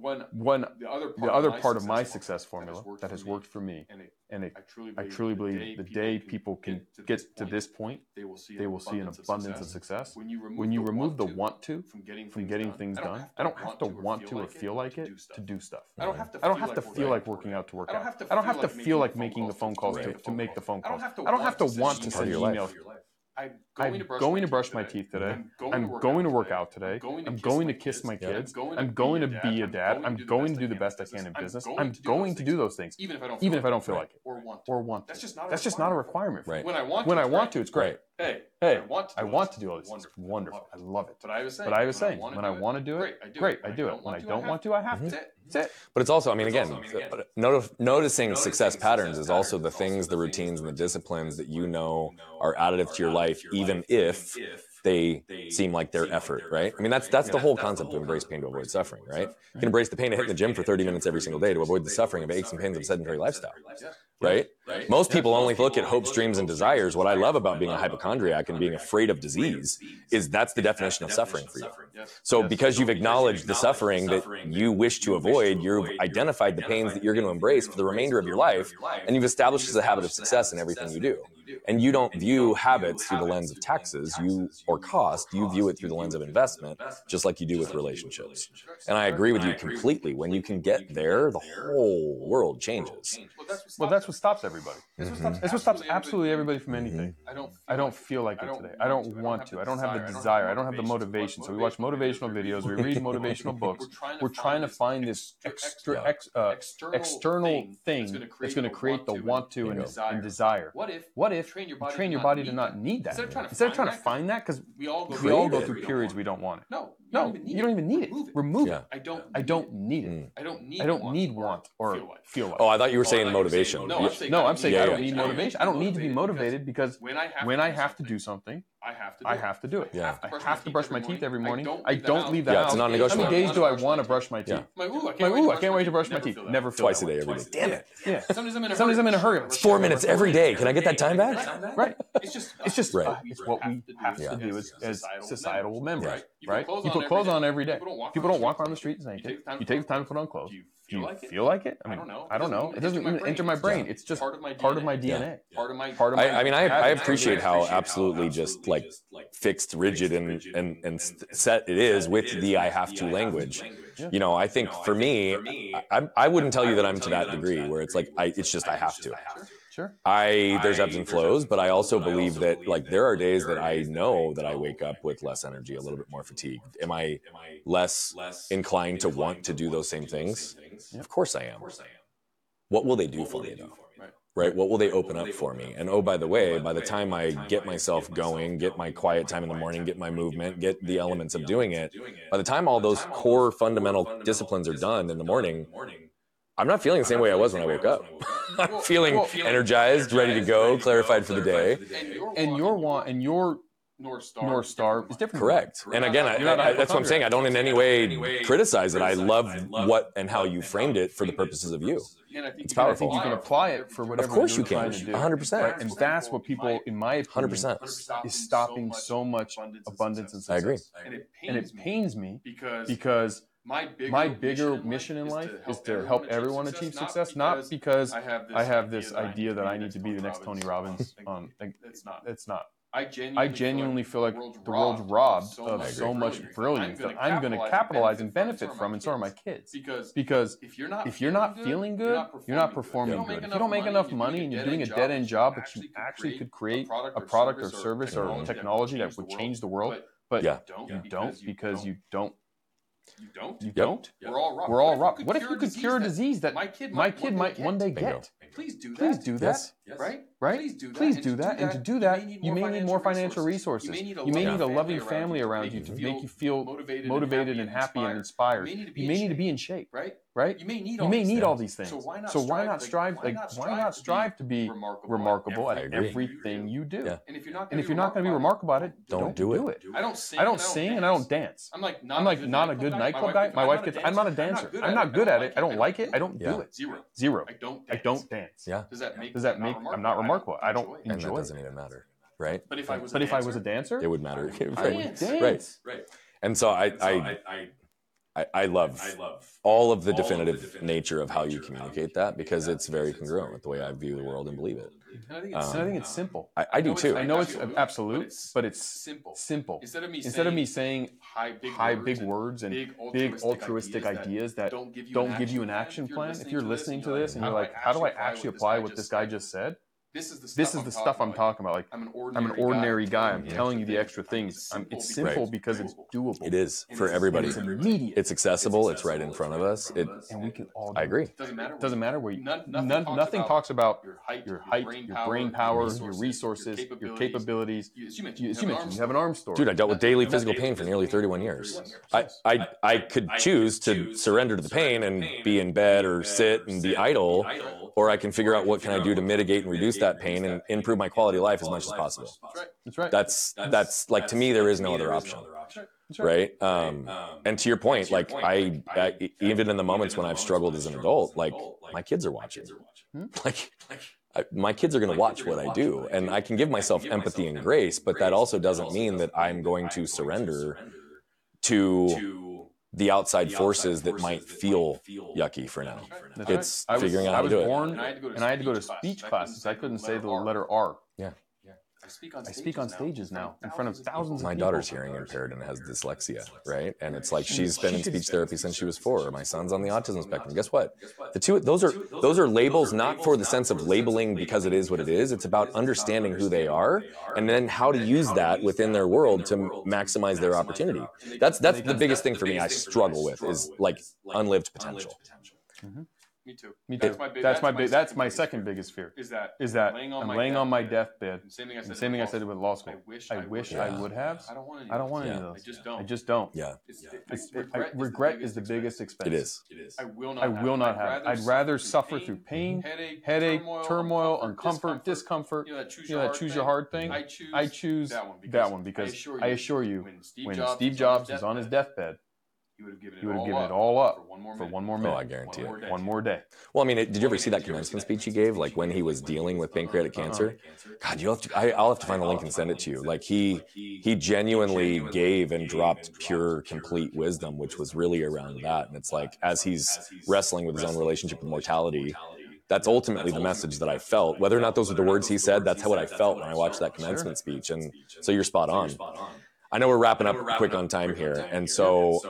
one, one the other part, the other of, part of my success formula that has worked for me, and, it, and it, I truly believe, I truly believe the day people can get to this point, they will see, they will see an abundance of success. When you remove, when you the, remove the want to from getting, from getting things done, I don't have to want to or feel like it to do stuff. I don't have to. I don't have to feel like working out to work out. I don't have to feel like making the phone calls to make the phone calls. I don't have to want to send emails. I'm going, to brush, going to brush my teeth today. I'm going, I'm to, work going to work out today. I'm going to kiss my kids. I'm going to be a dad. I'm going to do the best I can in business. I'm going to do those things, even if I don't, even if I don't feel like it or want or want. That's just not. That's just not a requirement. Right. When I want. When I want to, it's great. Hey, hey, I want to. I want to do all these. Wonderful. Wonderful. I love it. But I was saying. But I was saying, when I want to do it, great, I do it. When I don't want to, I have to. That's it. But it's also, I mean, again, uh, noticing success patterns is also the things, the routines, and the disciplines that you know are additive to your life, even if they seem like their effort, right? I mean, that's that's the whole concept to embrace pain to avoid suffering, right? You can embrace the pain of hitting the gym for 30 minutes every single day to avoid the suffering of aches and pains of a sedentary lifestyle right? Right? Most people only look at hopes, dreams, and desires. What I love about being a hypochondriac and being afraid of disease is that's the definition of suffering for you. So because you've acknowledged the suffering that you wish to avoid, you've identified the pains that you're going to embrace for the remainder of your life, and you've established as a habit of success in everything you do. And you don't view habits through the lens of taxes, you or cost, you view it through the lens of investment, just like you do with relationships. And I agree with you completely. When you can get there, the whole world changes. Well, that's what stops everybody. That's what stops, what stops absolutely everybody from anything. Mm-hmm. I don't. I don't feel like it today. I don't want to. I don't have the desire. I don't have the motivation. So we watch motivational videos. We read motivational books. We're trying to find this extra ex, uh, external thing that's going to create the want to and, and desire. What if? What if train your body, train your body to not need that? Instead of trying to find that, because we all go through periods we don't want it. No, no, you don't even need it. Remove it. Remove it. I don't. I don't need it. Mm. I don't need. I don't need want or feel like. Oh, I thought you were oh, saying motivation. No, I'm saying, no, I'm saying I don't need motivation. I don't need to be motivated because when I have to do something, I have to. Do I have to do it. Yeah. I have to brush my teeth every morning. I don't leave the house. Yeah, it's non-negotiable. How many days do I want to brush my teeth? My ooh, I can't wait to brush my teeth. Never twice a day, every day. Damn it. Yeah. Sometimes I'm in a hurry. It's four minutes every day. Can I get that time back? Right. It's just. It's just. Uh, it's what we have to do as societal members. Right. You put clothes on every day. People don't walk on the streets naked. You take the time to put on clothes. Do you like it? feel like it? I mean, I don't know. I don't know. It doesn't even enter my brain. It's just part of my DNA. Part of my DNA. Part of my. Part of my. I, I mean, I, I appreciate how absolutely just like fixed, rigid, and and and set it is with the I have to language. You know, I think for me, I, I wouldn't tell you that I'm to that degree where it's like I, it's just I have to. Sure. I there's ebbs and flows, but I also believe that like there are days that I know that I wake up with less energy, a little bit more fatigued. Am I less inclined to want to do those same things? Of course I am. What will they do for me though? Right? What will they open up for me? And oh, by the way, by the time I get myself going, get my quiet time in the morning, get my movement, get the elements of doing it, by the time all those core fundamental disciplines are done in the morning, I'm not feeling the same way I was when I woke up. I'm feeling energized, ready to go, clarified for the day. And your want and your North Star, North Star is different. Correct. And again, I, I, that's what I'm saying. I don't in any way criticize it. I love what and how you framed it for the purposes of you. It's powerful. you can apply it for whatever. Of course you can. 100. percent And that's what people, in my opinion, 100% is stopping so much abundance and success. I agree. And it pains me because my bigger, my bigger mission, mission in life is to help everyone achieve success, not because I have this, I have this idea that I need to be the next Tony Robbins. Um, it's not. It's not. I genuinely, I genuinely feel like, feel like the world's robbed of so much brilliance that I'm going to capitalize and benefit from, and so are my kids. Because, because if you're not, if you're not feeling good, you're not performing good. If you don't make enough money and you're doing a dead end job, but you actually could create a product or service or technology that would change the world, but you don't because you don't you don't. You don't. We're all robbed. We're all robbed. What if you could cure a disease that my kid might, my kid might one day get? Please do that. Please do that. Yes. Right? Right? Please do that. Please do that. And to do that, you may need more financial resources. You may need a loving family around you to make you feel motivated and happy and inspired. You may need to be in shape. Right? right? You may need all, you may these, need all these things. So why not, so why not strive? Like, why not strive to be remarkable, remarkable at everything you do? Yeah. And if you're not going to be remarkable at it, don't, don't it. do it. I don't sing. I don't sing and I don't dance. I'm like not I'm like not a good nightclub guy. My wife gets. I'm not a dancer. I'm not good at it. I don't like it. I don't do it. Zero. Zero. I don't. I don't dance. Yeah. Does that make? Does that make? I'm not remarkable. I don't enjoy. And that doesn't even matter, right? But if I was. But if I was a dancer, it would matter. Right. Right. Right. And so I I I, I, love I love all of the all definitive, of the definitive nature of how you communicate that because it's very congruent with the way I view the world and believe it. I think it's, um, I think it's simple. I, I do too. I know it's absolute, but it's simple. Simple. Instead of me instead saying, of me saying high big, high big words and big altruistic, big altruistic ideas, that don't give you, don't give you an action plan. If you're listening to this and you're like, how do I actually apply what this guy just said? This is the stuff, this is I'm, stuff talking I'm talking about. Like I'm an ordinary, I'm an ordinary guy. guy. I'm telling you the extra things. I'm, it's simple right. because it's doable. It is for everybody. It's immediate. It's accessible. It's right in front of us. It, and we can all. I agree. It Doesn't matter. Doesn't matter where you. None, nothing, none, talks, nothing about talks about your height, your, height, your brain power, your resources, your capabilities. You As you mentioned, you have an arm store. Dude, I dealt with daily physical pain for nearly 31 years. I, I, I could choose to surrender to the pain and be in bed or sit and be idle or I can figure out what can I do to mitigate and reduce that pain and improve my quality of life as much as possible. That's right. That's that's like to me there is no other option. Right. Um, and to your point, like I, I, even in the moments when I've struggled as an adult, like my kids are watching. Like, I, my kids are going to watch what I do, and I can give myself empathy and grace, but that also doesn't mean that I'm going to surrender to the outside forces that might feel yucky for now. That's it's right. figuring was, out how to do born, it. And I had to go to speech classes. I couldn't say the letter R. Yeah. I speak on stages, I speak on stages now, in front of thousands My of daughter's hearing impaired and has dyslexia, right? And it's like she's been in speech therapy since she was four. My son's on the autism spectrum. Guess what? The two those are those are labels not for the sense of labeling because it is what it is. It's about understanding who they are and then how to use that within their world to maximize their opportunity. That's that's the biggest thing for me I struggle with is like unlived potential. Mm-hmm. Me too. Me too. That's my, big, that's, that's my, big, that's my second biggest fear. Is that is that laying on I'm laying on my deathbed. Same thing I said. Same thing I said with law school. I wish I, wish I would have. I don't want any. I don't want any of those. I just don't. I just don't. Yeah. regret, is the biggest expense. It is. It is. I will not. I will not have. I'd rather suffer through pain, headache, turmoil, uncomfort, discomfort. You know that choose your hard thing. I choose that one because I assure you, when Steve Jobs is on his deathbed he would have given it, he would have given it all up for one more for minute. one more minute. Oh, I guarantee one it. More one more day. Well, I mean, it, did you ever see that commencement speech he gave, like when he was dealing with pancreatic cancer? God, you'll have to. I, will have to find the link and send it to you. Like he he genuinely gave and dropped pure, complete wisdom, which was really around that. And it's like as he's wrestling with his own relationship with mortality. That's ultimately the message that I felt. Whether or not those are the words he said, that's how what I felt when I watched that commencement speech. And so you're spot on. I know we're wrapping up quick on time here, and so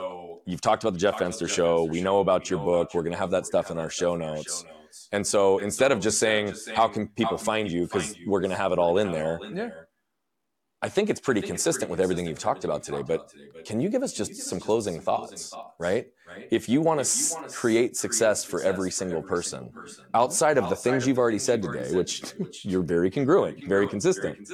you've talked about the Jeff Fenster show. We know about your book. We're going to have that stuff in our show notes. And so instead of just saying, how can people find you? Because we're going to have it all in there. Yeah. I think it's pretty consistent with everything you've talked about today, but can you give us just some closing thoughts, right? If you want to create success for every single person, outside of the things you've already said today, which you're very congruent, very consistent,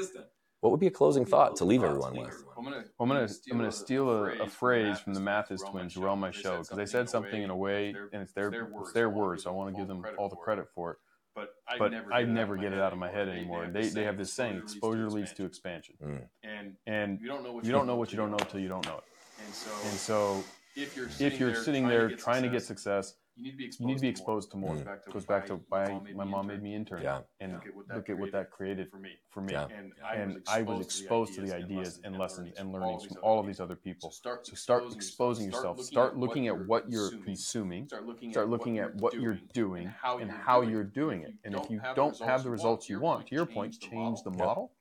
what would be a closing thought to leave everyone with? I'm gonna, I'm gonna, I'm gonna steal a, a phrase from the Mathis twins who were on my show because they said something in a way, and it's their, it's their words. So I want to give them all the credit for it. But I but never, I never get it out of my head anymore. They, they have this saying: exposure leads to expansion. Mm. And and you don't know what you don't know what you don't know until you don't know it. And so, and so if you're if you're sitting there trying to get success you need to be exposed, you need to, be exposed to more. To more. Mm. Goes back to, why, my mom made me intern. Yeah. And look at what that, look at what that created for me. For me. Yeah. And, and I was exposed to the ideas and lessons and learnings from all of these other people. So start exposing yourself. Start looking at what you're consuming. Start looking at what you're doing and how you're doing it. And if you don't have the results you want, to your point, change the model.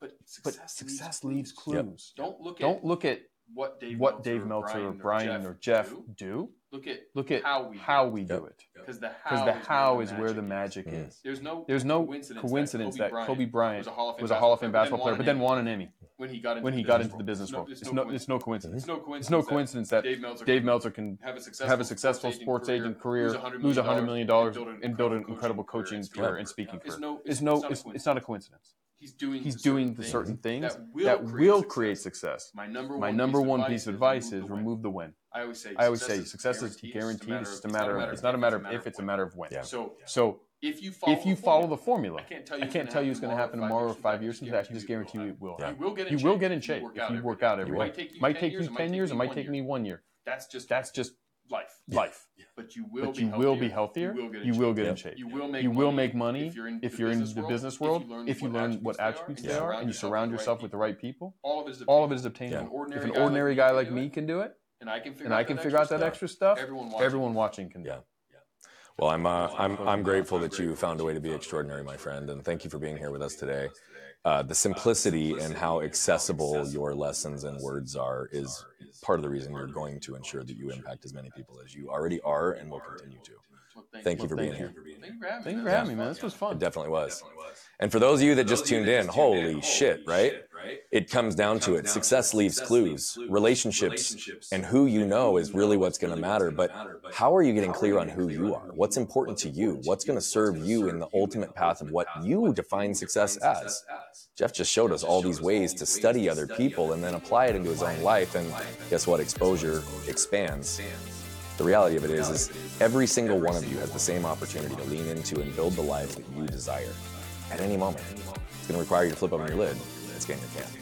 But success leaves clues. Don't look at what Dave, what Meltzer, Dave Meltzer or Brian or Jeff do. Do. Look at look at how we how do we do it. Because the how, the how is where the magic is. There's no there's no coincidence, coincidence that Kobe Bryant, was a Hall of Fame, basketball, player, but then won an Emmy. when he got into, when he the, got business into the business world. world. It's no, it's no coincidence. It's no coincidence. It's no coincidence that Dave Meltzer, Dave can Meltzer can have a successful, have a successful sports agent career, lose a hundred million dollars, and build an incredible coaching career and speaking It's career. no, It's no, it's, it's not a coincidence. He's doing, He's the doing certain the things certain things that will, that create, will success. create success. My number My one number piece of one advice piece of is advice remove is the win. remove the win. I always say I always say success is guaranteed. It's just a matter of it's not a matter of if, it's a matter of when. Yeah. So So if you follow if you follow the formula, I can't tell you, I can't tell you it's going to happen tomorrow or five years from today. I can just guarantee you it will. Yeah. You will get in You shape will get in if shape if you work out every It might take you Might 10 take years. It might take me one year. That's just That's just life. life. But you will But be you healthier. will be healthier. You will get in You will shape. get in shape. You will make You will make money money if you're in, the business world. If you learn what attributes they are and you surround yourself with the right people, All of it is all of it is obtainable. If an ordinary guy like me can do it, and I can figure and out I can that figure out that extra stuff, everyone watching, everyone watching can do Yeah. it. Well, I'm uh, I'm I'm grateful that you found a way to be extraordinary, my friend, and thank you for being here with us today. Uh, the simplicity and how accessible your lessons and words are is part of the reason you're going to ensure that you impact as many people as you already are and will continue to. Well, thank, Thank you you for Thank being you. here. Thank you for having Thank me. you for having me, man. This was fun. It definitely was. And for those of you that just tuned in, holy shit, right? It comes down to it. Success leaves clues. Relationships and who you know is really what's going to matter. But how are you getting clear on who you are? What's important to you? What's going to serve you in the ultimate path of what you define success as? Jeff just showed us all these ways to study other people and then apply it into his own life. And guess what? Exposure expands. The reality of it is, is every single one of you has the same opportunity to lean into and build the life that you desire at any moment. It's going to require you to flip open your lid and scan your can.